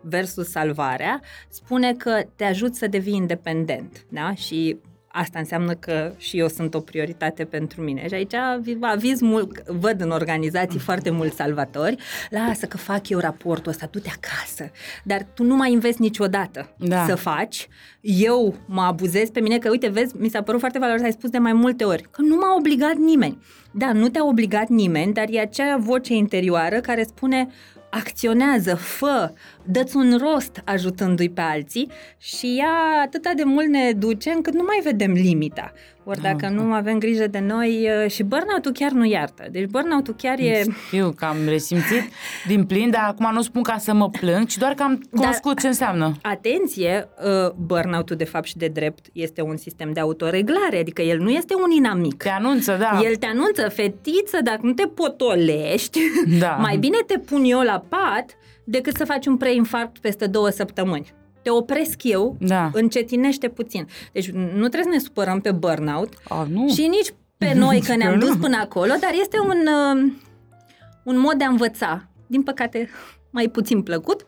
versus salvarea spune că te ajut să devii independent. Da? Și asta înseamnă că și eu sunt o prioritate pentru mine. Și aici aviz mult, văd în organizații foarte mulți salvatori, lasă că fac eu raportul ăsta, du-te acasă, dar tu nu mai investi niciodată Da. să faci. Eu mă abuzez pe mine, că uite, vezi, mi s-a părut foarte valoros, ai spus de mai multe ori, că nu m-a obligat nimeni. Da, nu te-a obligat nimeni, dar e acea voce interioară care spune acționează, fă, dă-ți un rost ajutându-i pe alții și ea atâta de mult ne duce încât nu mai vedem limita. Ori dacă Ah, nu avem grijă de noi uh, și burnout-ul chiar nu iartă. Deci burnout-ul chiar e... Știu că am resimțit din plin, dar acum nu spun ca să mă plâng, ci doar că am cunoscut ce înseamnă. Atenție, uh, burnout-ul de fapt și de drept este un sistem de autoreglare, adică el nu este un inamic. Te anunță, da. El te anunță, fetiță, dacă nu te potolești, Da. mai bine te pun eu la pat decât să faci un preinfarct peste două săptămâni. Te opresc eu, Da. încetinește puțin. Deci nu trebuie să ne supărăm pe burnout A, nu. și nici pe noi *laughs* că ne-am Eu nu. dus până acolo, dar este un, uh, un mod de a învăța. Din păcate, mai puțin plăcut,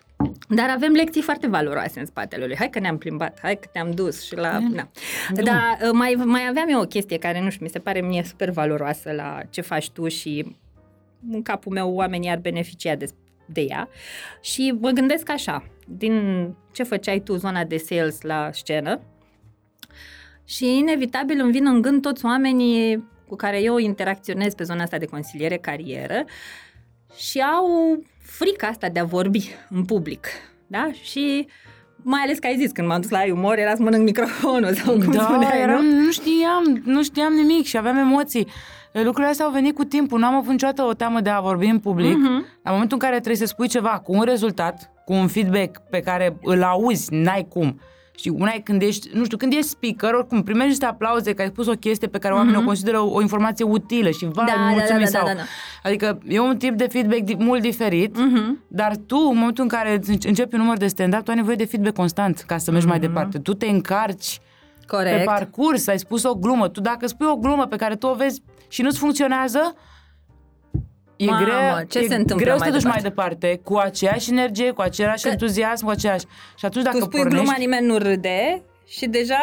dar avem lecții foarte valoroase în spatele lui. Hai că ne-am plimbat, hai că te-am dus și la... Na. Dar uh, mai, mai aveam eu o chestie care, nu știu, mi se pare mie super valoroasă la ce faci tu și în capul meu oamenii ar beneficia de, de ea. Și mă gândesc așa, din ce făceai tu zona de sales la scenă, și inevitabil îmi vin în gând toți oamenii cu care eu interacționez pe zona asta de consiliere carieră și au frica asta de a vorbi în public. Da? Și mai ales că ai zis, când m-am dus la umor, era să mănânc microfonul sau cum da, spuneai, eram, nu? nu știam, nu știam nimic și aveam emoții. Lucrurile astea au venit cu timpul, n-am avut niciodată o teamă de a vorbi în public. Mhm. La momentul în care trebuie să spui ceva cu un rezultat, cu un feedback pe care îl auzi, n-ai cum. Și una e când ești, nu știu, când ești speaker, oricum primești niște aplauze că ai spus o chestie pe care oamenii o consideră o, o informație utilă și vai, Mhm. Da, da, mulțumim da, da, sau... da, da. Adică e un tip de feedback di- mult diferit, Mhm. dar tu, în momentul în care îți începi un număr de stand-up, tu ai nevoie de feedback constant ca să mergi mai departe. Tu te încarci pe Corect. parcurs, ai spus o glumă. Tu dacă spui o glumă pe care tu o vezi și nu-ți funcționează, e Mamă, greu, ce e se întâmplă greu să mai te duci departe? mai departe, cu aceeași energie, cu același Că- entuziasm, cu aceeași. Și atunci dacă tu spui pornești, gluma, nimeni nu râde și deja...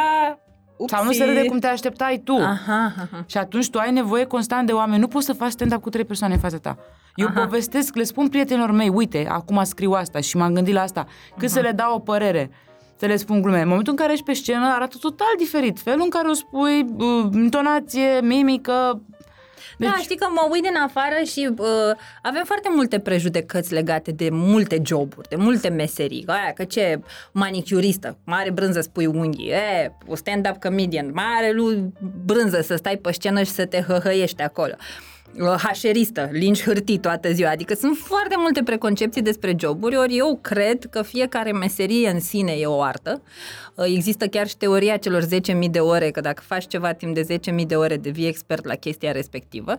Upsi. sau nu se râde cum te așteptai tu. Aha, aha. Și atunci tu ai nevoie constant de oameni. Nu poți să faci stand-up cu trei persoane în fața ta. Eu Aha. povestesc, le spun prietenilor mei, uite, acum scriu asta și m-am gândit la asta. Cât să le dau o părere, să le spun glume. În momentul în care ești pe scenă, arată total diferit. Felul în care o spui, uh, intonație, mimică. Deci... Da, știi că mă uit din afară și uh, avem foarte multe prejudecăți legate de multe joburi, de multe meserii. Aia, că ce manicuristă, mare brânză spui unghii, e, o stand-up comedian, mare lui brânză să stai pe scenă și să te hăhăiești acolo. Uh, Hașeristă, linci hârtii toată ziua. Adică sunt foarte multe preconcepții despre joburi, ori eu cred că fiecare meserie în sine e o artă. Uh, Există chiar și teoria celor 10.000 de ore, că dacă faci ceva timp de 10.000 de ore, devii expert la chestia respectivă.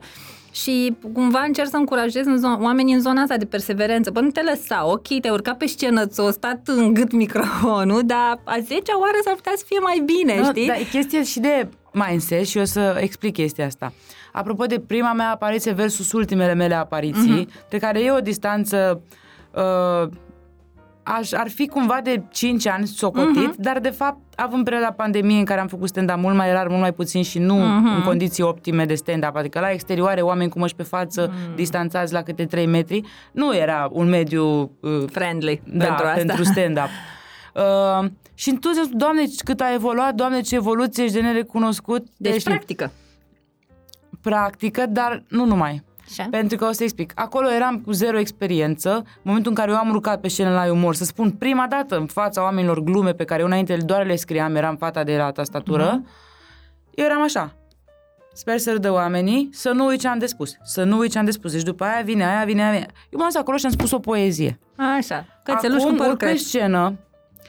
Și cumva încerc să încurajez în zon- oamenii în zona asta de perseverență. Bă, nu te lăsa, ok, te-ai urcat pe scenă, ți-o stat în gât microfonul, dar a 10 oară s-ar putea să fie mai bine, Nu, știi? Dar e chestie și de mindset și o să explic chestia asta. Apropo de prima mea apariție versus ultimele mele apariții, Mhm. pe care e o distanță uh, aș, ar fi cumva de 5 ani socotit, uh-huh. dar de fapt, având perioada pandemiei în care am făcut stand-up mult mai rar, mult mai puțin și nu uh-huh. în condiții optime de stand-up, adică la exterioare, oameni cu măști pe față, uh-huh. distanțați la câte 3 metri, nu era un mediu... Uh, Friendly da, pentru asta. pentru stand-up. *laughs* Uh, și întotdeauna, Doamne, cât a evoluat, Doamne, ce evoluție ești de nerecunoscut. Deci, Știi, practică. Practică, dar nu numai. Așa. Pentru că o să explic. Acolo eram cu zero experiență. În momentul în care eu am urcat pe scenă la umor, să spun prima dată în fața oamenilor glume pe care eu înainte doar le scriam, eram fata de la tastatură, uh-huh. eu eram așa. Sper să râdă oamenii, să nu uit ce am de spus. Să nu uit ce am de spus. Deci după aia vine aia, vine aia. Vine. Eu m-am dus acolo și am spus o poezie. Așa. Cățeluș cu Acum părul urc pe creț. scenă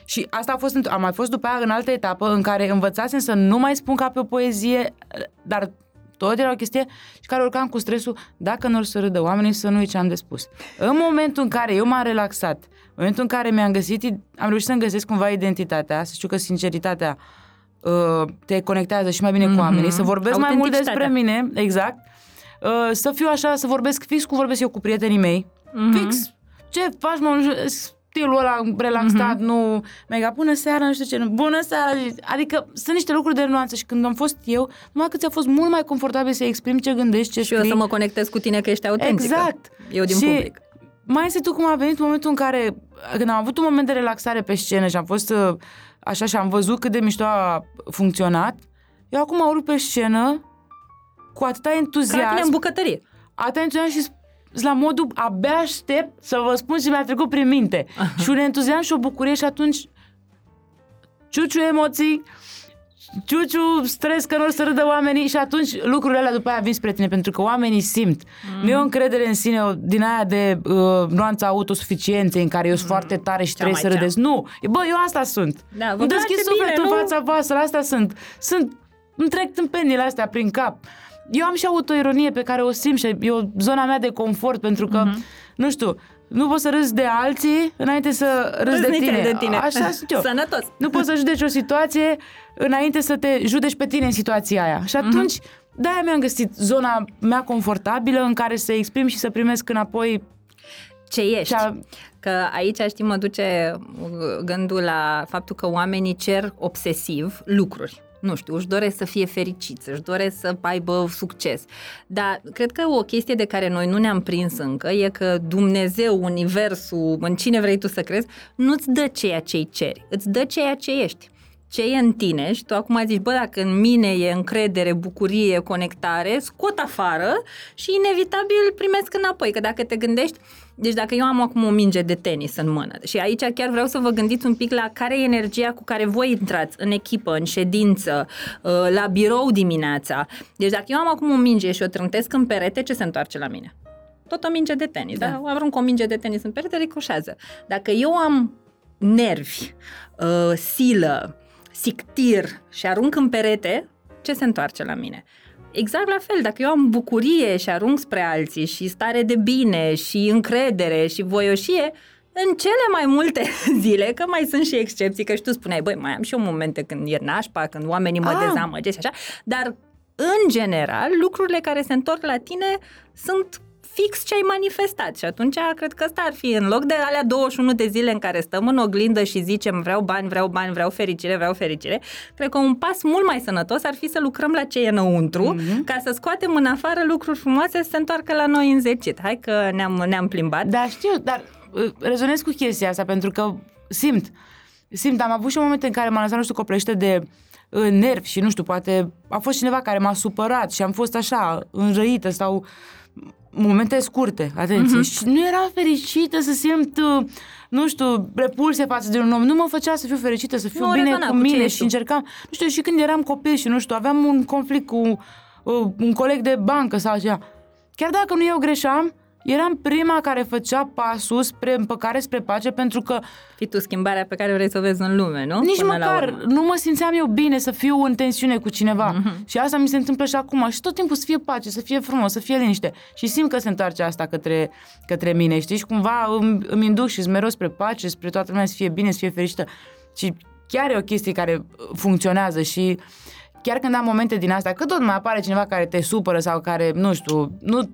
și asta a fost, înt- am mai fost după aia în altă etapă în care învățasem să nu mai spun ca pe o poezie, dar tot era o chestie și care urcam cu stresul, dacă nu or să râdă oamenii, să nu uit ce am de spus. În momentul în care eu m-am relaxat, în momentul în care mi-am găsit, am reușit să-mi găsesc cumva identitatea, să știu că sinceritatea uh, te conectează și mai bine cu oamenii, să vorbesc mai mult despre Autenticitatea. mine, exact, uh, să fiu așa, să vorbesc fix cum vorbesc eu cu prietenii mei, fix ce faci, mă, nu știu, stilul ăla relaxat, Mhm. nu mega, bună seara, nu știu ce, nu, bună seara, adică sunt niște lucruri de nuanță și când am fost eu, numai că ți-a fost mult mai confortabil să exprimi ce gândești, ce Și eu scrii. să mă conectez cu tine că ești autentică. Exact. Eu din și public. Mai este tu cum a venit momentul în care, când am avut un moment de relaxare pe scenă și am fost uh, așa și am văzut cât de mișto a funcționat, eu acum urc pe scenă cu atâta Ca la tine entuziasm, în bucătărie. atâta entuziasm și s- la modul abia aștept să vă spun ce mi-a trecut prin minte. *laughs* și un entuziasm și o bucurie și atunci ciuciu emoții, ciuciu stres că nu o să râdă oamenii și atunci lucrurile alea după aia vin spre tine pentru că oamenii simt. Mm. Nu e o încredere în sine o- din aia de uh, nuanța autosuficienței în care eu sunt foarte tare și Cea trebuie să mai cea. râdeți. Nu, E, bă, eu asta sunt. Da, vă Îmi place deschid bine, sufletul nu? în fața voastră, asta sunt. Sunt, îmi trec tâmpenile astea prin cap. Eu am și autoironie pe care o simt și e o zona mea de confort pentru că, Mhm. nu știu, nu poți să râzi de alții înainte să râzi de Râznițele tine. de tine. Așa sunt eu. Sănătos. Nu poți să judeci o situație înainte să te judeci pe tine în situația aia. Și atunci, de-aia mi-am găsit zona mea confortabilă în care să exprim și să primesc înapoi Ce ești? cea... Că aici, știi, mă duce uh, gândul la faptul că oamenii cer obsesiv lucruri. Nu știu, își doresc să fie fericiți, își doresc să aibă succes. Dar cred că o chestie de care noi nu ne-am prins încă e că Dumnezeu, Universul, în cine vrei tu să crezi, nu-ți dă ceea ce îi ceri, îți dă ceea ce ești ce e în tine și tu acum zici, bă, dacă în mine e încredere, bucurie, conectare, scot afară și inevitabil primesc înapoi. Că dacă te gândești, deci dacă eu am acum o minge de tenis în mână și aici chiar vreau să vă gândiți un pic la care e energia cu care voi intrați în echipă, în ședință, uh, la birou dimineața. Deci dacă eu am acum o minge și o trântesc în perete, ce se întoarce la mine? Tot o minge de tenis, da? da? Arunc o minge de tenis în perete, ricoșează. Dacă eu am nervi, uh, silă, sictir și arunc în perete, ce se întoarce la mine? Exact la fel, dacă eu am bucurie și arunc spre alții și stare de bine și încredere și voioșie, în cele mai multe *laughs* zile, că mai sunt și excepții, că și tu spuneai, băi, mai am și eu momente când e nașpa, când oamenii mă Ah. dezamăgesc și așa, dar în general, lucrurile care se întorc la tine sunt fix ce ai manifestat și atunci cred că ăsta ar fi în loc de alea 21 de zile în care stăm în oglindă și zicem vreau bani, vreau bani, vreau fericire, vreau fericire, cred că un pas mult mai sănătos ar fi să lucrăm la ce e înăuntru mm-hmm. ca să scoatem în afară lucruri frumoase să se întoarcă la noi în zecit. Hai că ne-am, ne-am plimbat. Da, știu, dar uh, rezonez cu chestia asta pentru că simt. Simt, am avut și momente în care m-a lăsat, nu știu, coplește de uh, nervi și nu știu, poate a fost cineva care m-a supărat și am fost așa, înrăită sau momente scurte, atenție, uh-huh. și nu eram fericită să simt, uh, nu știu, repulsie față de un om. Nu mă făcea să fiu fericită, să fiu Nu bine rezona cu cu ce mine ești și tu. încercam, nu știu, și când eram copil și nu știu, aveam un conflict cu uh, un coleg de bancă sau așa. Chiar dacă nu eu greșeam, eram prima care făcea pasul spre împăcare, spre pace, pentru că Fii tu schimbarea pe care vrei să o vezi în lume, nu? nici Până la măcar urmă. nu mă simțeam eu bine să fiu în tensiune cu cineva. Mhm. Mm-hmm. Și asta mi se întâmplă și acum. Și tot timpul să fie pace, să fie frumos, să fie liniște. Și simt că se întoarce asta către, către mine, știi? Și cumva îmi, îmi induc și îți mereu spre pace, spre toată lumea să fie bine, să fie fericită. Și chiar e o chestie care uh, funcționează și chiar când am momente din astea, că tot mai apare cineva care te supără sau care, nu știu, nu,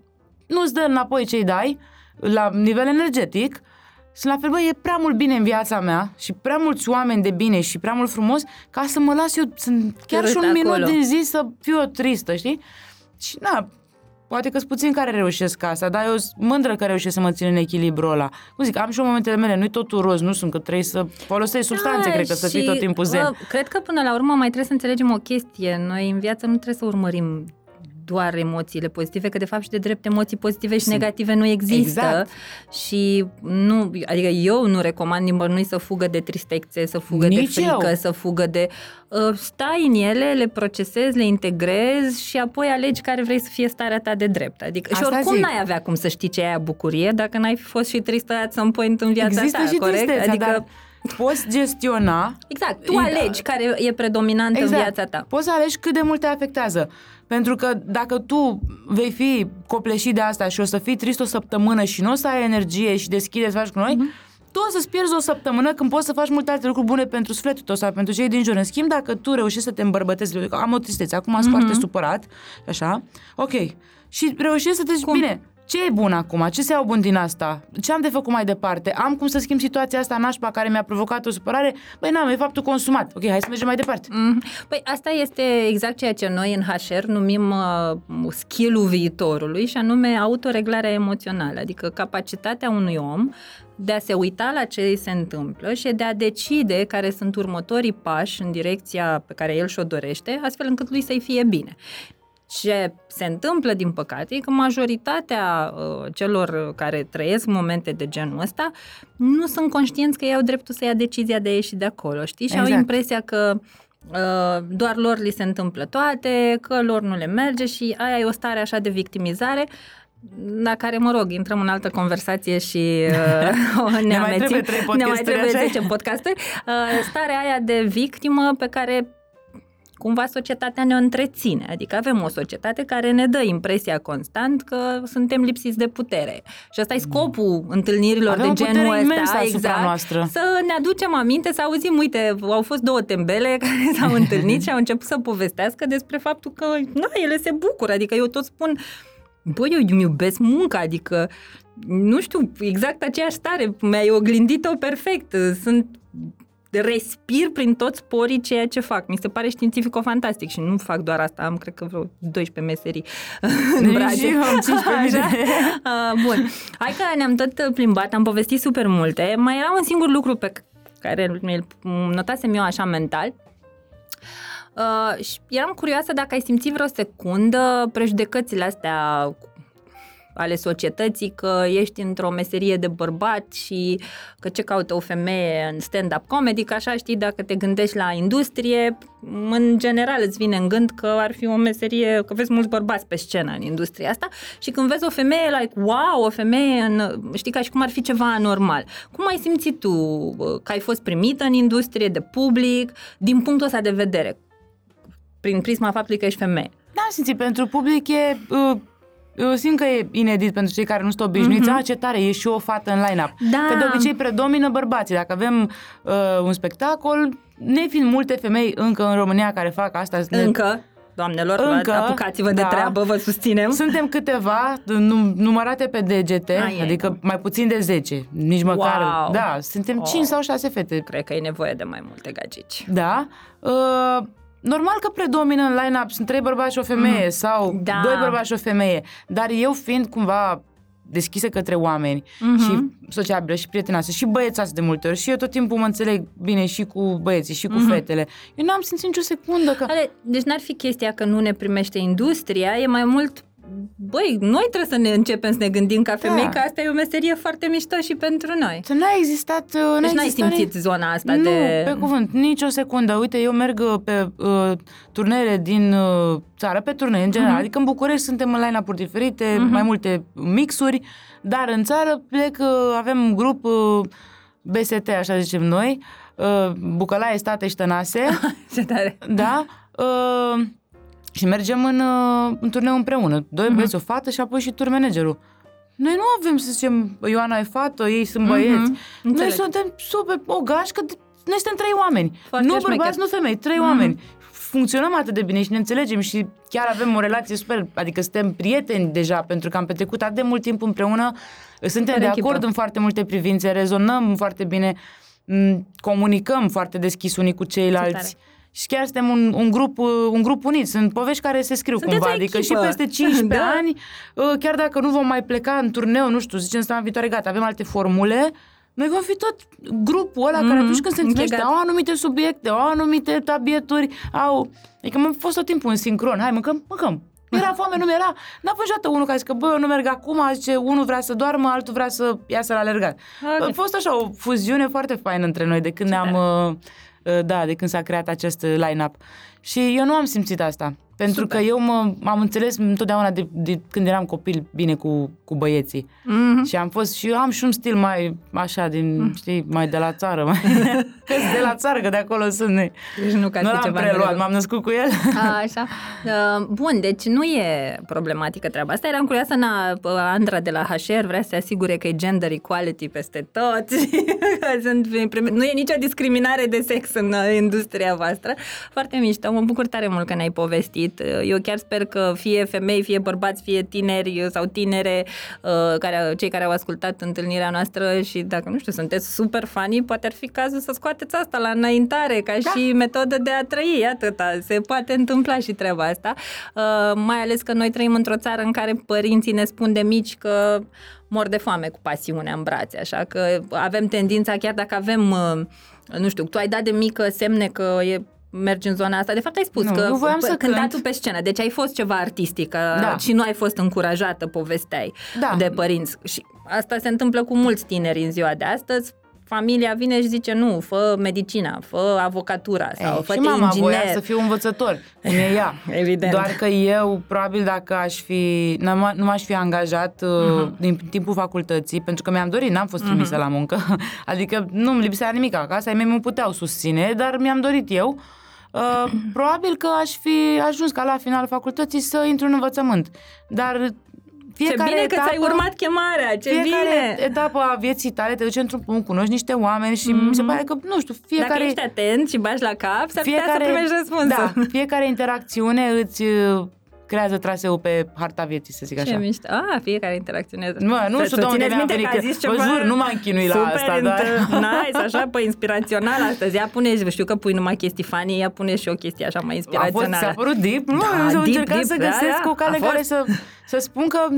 nu-ți dă înapoi ce-i dai la nivel energetic, sunt la fel, bă, e prea mult bine în viața mea și prea mulți oameni de bine și prea mult frumos ca să mă las eu, sunt chiar și un Târât minut acolo. din zi să fiu eu tristă, știi? Și na, poate că sunt puțin care reușesc asta, dar eu sunt mândră că reușesc să mă țin în echilibru ăla. Cum zic, am și eu momentele mele, nu-i totul roz, nu sunt că trebuie să folosești substanțe, cred că să fii și, tot timpul zen. bă, cred că până la urmă mai trebuie să înțelegem o chestie. Noi în viață nu trebuie să urmărim doar emoțiile pozitive, că de fapt și de drept emoții pozitive și Sunt- negative nu există Exact. și nu, adică eu nu recomand nimănui să fugă de tristețe, să fugă Nici de frică, eu. să fugă de... Uh, stai în ele, le procesezi, le integrezi și apoi alegi care vrei să fie starea ta de drept. Adică și Asta oricum zic. n-ai avea cum să știi ce e aia bucurie dacă n-ai fi fost și tristă at some point în viața Există ta, și corect? tristețea, adică dar poți gestiona Exact, tu E- alegi care e predominant în viața ta. Poți să alegi cât de mult te afectează. Pentru că dacă tu vei fi copleșit de asta și o să fii trist o săptămână și nu o să ai energie și deschide să faci cu noi, tu o să-ți pierzi o săptămână când poți să faci multe alte lucruri bune pentru sufletul tău sau pentru cei din jur. În schimb, dacă tu reușești să te îmbărbătezi, că am o tristețe, acum sunt foarte supărat, așa, ok, și reușești să te zici, Cum? bine, ce e bun acum? Ce se iau bun din asta? Ce am de făcut mai departe? Am cum să schimb situația asta nașpa care mi-a provocat o supărare? Băi, n-am, e faptul consumat. Ok, hai să mergem mai departe. Mhm. Păi asta este exact ceea ce noi în HR numim uh, skill-ul viitorului și anume autoreglarea emoțională, adică capacitatea unui om de a se uita la ce îi se întâmplă și de a decide care sunt următorii pași în direcția pe care el și-o dorește, astfel încât lui să-i fie bine. Ce se întâmplă, din păcate, e că majoritatea uh, celor care trăiesc momente de genul ăsta nu sunt conștienți că ei au dreptul să ia decizia de a ieși de acolo, știi? Și au Exact. impresia că uh, doar lor li se întâmplă toate, că lor nu le merge și aia e o stare așa de victimizare la care, mă rog, intrăm în altă conversație și uh, *laughs* ne, Ne mai amețim. trebuie trei ne mai podcasturi, trebuie așa e? 10 podcasturi. Uh, starea aia de victimă pe care cumva societatea ne întreține. Adică avem o societate care ne dă impresia constant că suntem lipsiți de putere. Și asta e scopul întâlnirilor Avem o de putere genul imensă ăsta. asupra exact, noastră. Să ne aducem aminte, să auzim, uite, au fost două tembele *laughs* care s-au întâlnit și au început să povestească despre faptul că, na, ele se bucură. Adică eu tot spun, băi, eu îmi iubesc munca, adică nu știu, exact aceeași stare, mi-ai oglindit-o perfect. Sunt respir prin toți porii ceea ce fac. Mi se pare științifico-fantastic și nu fac doar asta, am cred că vreo 12 meserii în Nici brațe. eu am 15 Așa? Uh, *laughs* Bun. Hai că ne-am tot plimbat, am povestit super multe. Mai era un singur lucru pe care mi-l notasem eu așa mental. Uh, și eram curioasă dacă ai simțit vreo secundă prejudecățile astea ale societății că ești într-o meserie de bărbat și că ce caută o femeie în stand-up comedy, că așa știi, dacă te gândești la industrie, în general îți vine în gând că ar fi o meserie, că vezi mulți bărbați pe scenă în industria asta și când vezi o femeie, like, wow, o femeie, în, știi, ca și cum ar fi ceva anormal. Cum ai simțit tu uh, că ai fost primită în industrie de public, din punctul ăsta de vedere, prin prisma faptului că ești femeie? N-am simțit, pentru public e... Uh, eu simt că e inedit pentru cei care nu sunt obișnuiți. Mm-hmm. ce tare, e și o fată în line-up. Da. Că de obicei predomină bărbații. Dacă avem uh, un spectacol, ne fiind multe femei încă în România care fac asta. ne- Încă, doamnelor, Încă, apucați-vă de da. treabă, vă susținem. Suntem câteva num- numărate pe degete, Ai, ai, adică mai puțin de 10, nici măcar. Wow. Da, suntem Oh. 5 sau 6 fete. Cred că e nevoie de mai multe gagici. Da. Uh, normal că predomină în line-up sunt trei bărbați și o femeie sau Da. doi bărbați și o femeie, dar eu fiind cumva deschisă către oameni Mhm. și sociabilă și prietenoasă și băiețați de multe ori și eu tot timpul mă înțeleg bine și cu băieții și cu Mhm. fetele. Eu n-am simțit nicio secundă că... Ale, deci n-ar fi chestia că nu ne primește industria, e mai mult Băi, noi trebuie să ne începem să ne gândim ca femei Da. că asta e o meserie foarte mișto și pentru noi. Să n-a existat... uh, n-a Deci n-ai existat simțit zona asta nu, de... pe cuvânt, nici o secundă. Uite, eu merg uh, pe uh, turnele din uh, țară, pe turnee în general. Mhm. Adică în București suntem în line-up-uri diferite, mai multe mixuri, dar în țară plec, uh, avem un grup uh, BST, așa zicem noi, uh, Bucălaie, State și Tănase, *laughs* Ce tare. da? Uh, și mergem în, uh, în turneu împreună. Doi Mhm. băieți, o fată și apoi și tur managerul. Noi nu avem să zicem, Ioana e fată, ei sunt băieți. Noi Mhm. Înțeleg. suntem super o gașcă, de- noi suntem trei oameni. Foarte nu șmecher. bărbați, nu femei, trei Mhm. oameni. funcționăm atât de bine și ne înțelegem și chiar avem o relație super, adică suntem prieteni deja pentru că am petrecut atât de mult timp împreună, suntem Super de echipă. acord în foarte multe privințe, rezonăm foarte bine, m, comunicăm foarte deschis unii cu Ce ceilalți. tare. Și chiar suntem un, un, grup, uh, un grup unit. Sunt povești care se scriu Sunteți cumva. o Adică și echipă. peste *laughs* 15 Da. ani, uh, chiar dacă nu vom mai pleca în turneu, nu știu, zicem săptămâna viitoare, gata, avem alte formule, noi vom fi tot grupul ăla care Mhm, atunci când se întâlnește închegat. au anumite subiecte, au anumite tabieturi, au... Adică am fost tot timpul în sincron. Hai, mâncăm, mâncăm. Era *laughs* foame, nu era. N-a fost niciodată unul care zice că, bă, eu nu merg acum, zice, unul vrea să doarmă, altul vrea să iasă la alergat. Ok. A fost așa o fuziune foarte faină între noi de când ne-am, uh, uh, da, de când s-a creat acest uh, line-up. Și eu nu am simțit asta. Pentru Super. că eu mă, am înțeles întotdeauna de, de când eram copil bine cu, cu băieții. Mhm. Și am fost și eu am și un stil mai așa din, știi, mai de la țară. Mai, *laughs* că de la țară, că de acolo sunt. Ne. Deci nu ca nu să l-am ceva preluat, greu. m-am născut cu el. A, Așa. Uh, Bun, deci nu e problematică treaba asta. Eram curioasă, na, Andra de la HR vrea să se asigure că e gender equality peste tot. *laughs* Că Sunt, nu e nicio discriminare de sex în uh, industria voastră. Foarte mișto, mă bucur tare mult că ne-ai povestit. Uh, Eu chiar sper că fie femei, fie bărbați, fie tineri uh, sau tinere, uh, care, cei care au ascultat întâlnirea noastră și dacă, nu știu, sunteți super fani, poate ar fi cazul să scoateți asta la înaintare, ca Da. și metodă de a trăi, atâta. Se poate întâmpla și treaba asta. Uh, mai ales că noi trăim într-o țară în care părinții ne spun de mici că mor de foame cu pasiunea în brațe, așa că avem tendința, chiar dacă avem, uh, nu știu, tu ai dat de mică semne că e mergi în zona asta. De fapt ai spus Nu, că nu voiam p- să cântat cânt. tu pe scenă, deci ai fost ceva artistic Da. da. și nu ai fost încurajată, povesteai Da. de părinți. Și asta se întâmplă cu mulți tineri în ziua de astăzi. Familia vine și zice, nu, fă medicina, fă avocatura sau Ei, fă și mama inginer. voia să fiu învățător, cum e ea. *laughs* Evident. Doar că eu, probabil dacă aș fi, n-am- nu m-aș fi angajat uh, Mhm. din timpul facultății, pentru că mi-am dorit, n-am fost trimisă la muncă, *laughs* adică nu-mi lipsea nimic acasă, ai mei mă puteau susține, dar mi-am dorit eu. Uh, *clears throat* probabil că aș fi ajuns ca la finalul facultății să intru în învățământ. Dar Ce fiecare bine că ți-ai etapă- urmat chemarea, ce fiecare bine! etapă a vieții tale te duce într-un punct, cunoști niște oameni și mi se pare că, nu știu, fiecare... Dacă ești atent și bagi la cap, s-ar putea să primești răspunsul. Da, fiecare interacțiune îți uh, creează traseul pe harta vieții, să zic Ce așa. mișto. Ah, fiecare interacțiune. Mă, nu Să- știu să de unde țineți mi-a minte venit, că a că zis vă ceva jur, nu m-am chinuit la super asta, dar- int- *laughs* Nice, așa, pe inspirațional astăzi. Ea pune, știu că pui numai chestii funny, ea pune și o chestie așa mai A fost, inspirațională. ți-a părut deep? Nu, Da, eu deep, încercat deep, să da, găsesc da, o cale a care fost. să, să spun că m,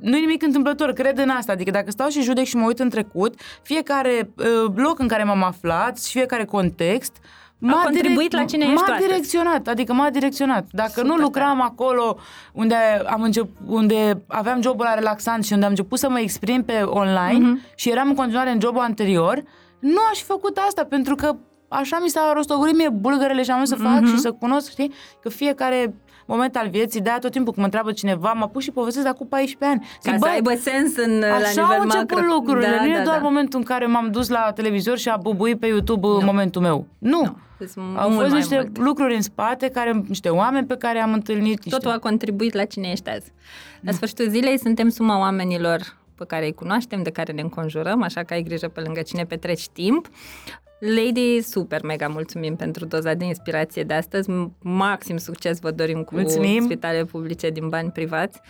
nu e nimic întâmplător, cred în asta. Adică dacă stau și judec și mă uit în trecut, fiecare uh, loc în care m-am aflat și fiecare context, m-a contribuit la cine ești tu M-a astăzi. direcționat, adică m-a direcționat. Dacă Super nu tare. lucram acolo unde, am încep, unde aveam jobul la relaxant și unde am început să mă exprim pe online Mhm. și eram în continuare în jobul anterior, nu aș fi făcut asta pentru că așa mi s-a rostogolit mie bulgărele și am vrut să fac Mhm. și să cunosc, știi, că fiecare moment al vieții, de-aia tot timpul când mă întreabă cineva, mă pus și povestesc de acum 14 ani. Ca Zic, să "Băi, aibă sens în, la Așa nivel au început macro. lucrurile. Da, nu e da, doar da. momentul în care m-am dus la televizor și a bubuit pe YouTube nu. momentul meu. Nu. Nu. Sunt Au mult fost mai niște mult. lucruri în spate, care, niște oameni pe care am întâlnit. Niște... Totul a contribuit la cine ești azi. La sfârșitul zilei suntem suma oamenilor pe care îi cunoaștem, de care ne înconjurăm, așa că ai grijă pe lângă cine petreci timp. Lady, super mega mulțumim pentru doza de inspirație de astăzi. M- Maxim succes vă dorim cu Mulțumim. spitale publice din bani privați.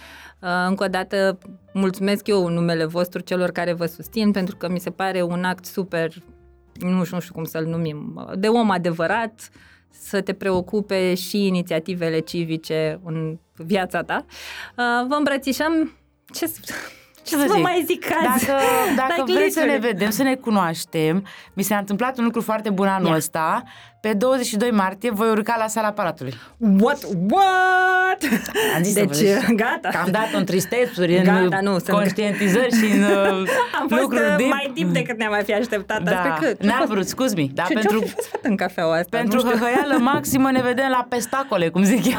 Uh, Încă o dată mulțumesc eu în numele vostru celor care vă susțin pentru că mi se pare un act super, nu știu, nu știu cum să-l numim, de om adevărat, să te preocupe și inițiativele civice în viața ta. Uh, Vă îmbrățișăm. Ce, să- *laughs* ce să vă zic? mai zic azi? Dacă, dacă Like vreți să ne literally. vedem, să ne cunoaștem, mi s-a întâmplat un lucru foarte bun anul Ia. ăsta. Pe 22 martie voi urca la sala Palatului. What? What? Am zis să deci, vă zic. gata. Că am dat în tristețuri, în Gata, nu, sunt- conștientizări și în *laughs* uh, Am fost lucruri uh, deep. mai deep decât ne-am mai fi așteptat. Da, Asta cât? n-am vrut, scuze-mi. Dar Ce, pentru, ce-o fi fost în cafeaua asta? pentru nu știu. hăhăială *laughs* maximă ne vedem la pestacole, cum zic eu.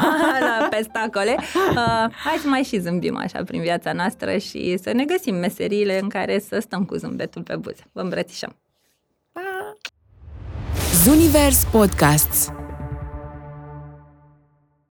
la pestacole. Uh, hai să mai și zâmbim așa prin viața noastră și să ne găsim meseriile în care să stăm cu zâmbetul pe buze. Vă îmbrățișăm! Zunivers Podcasts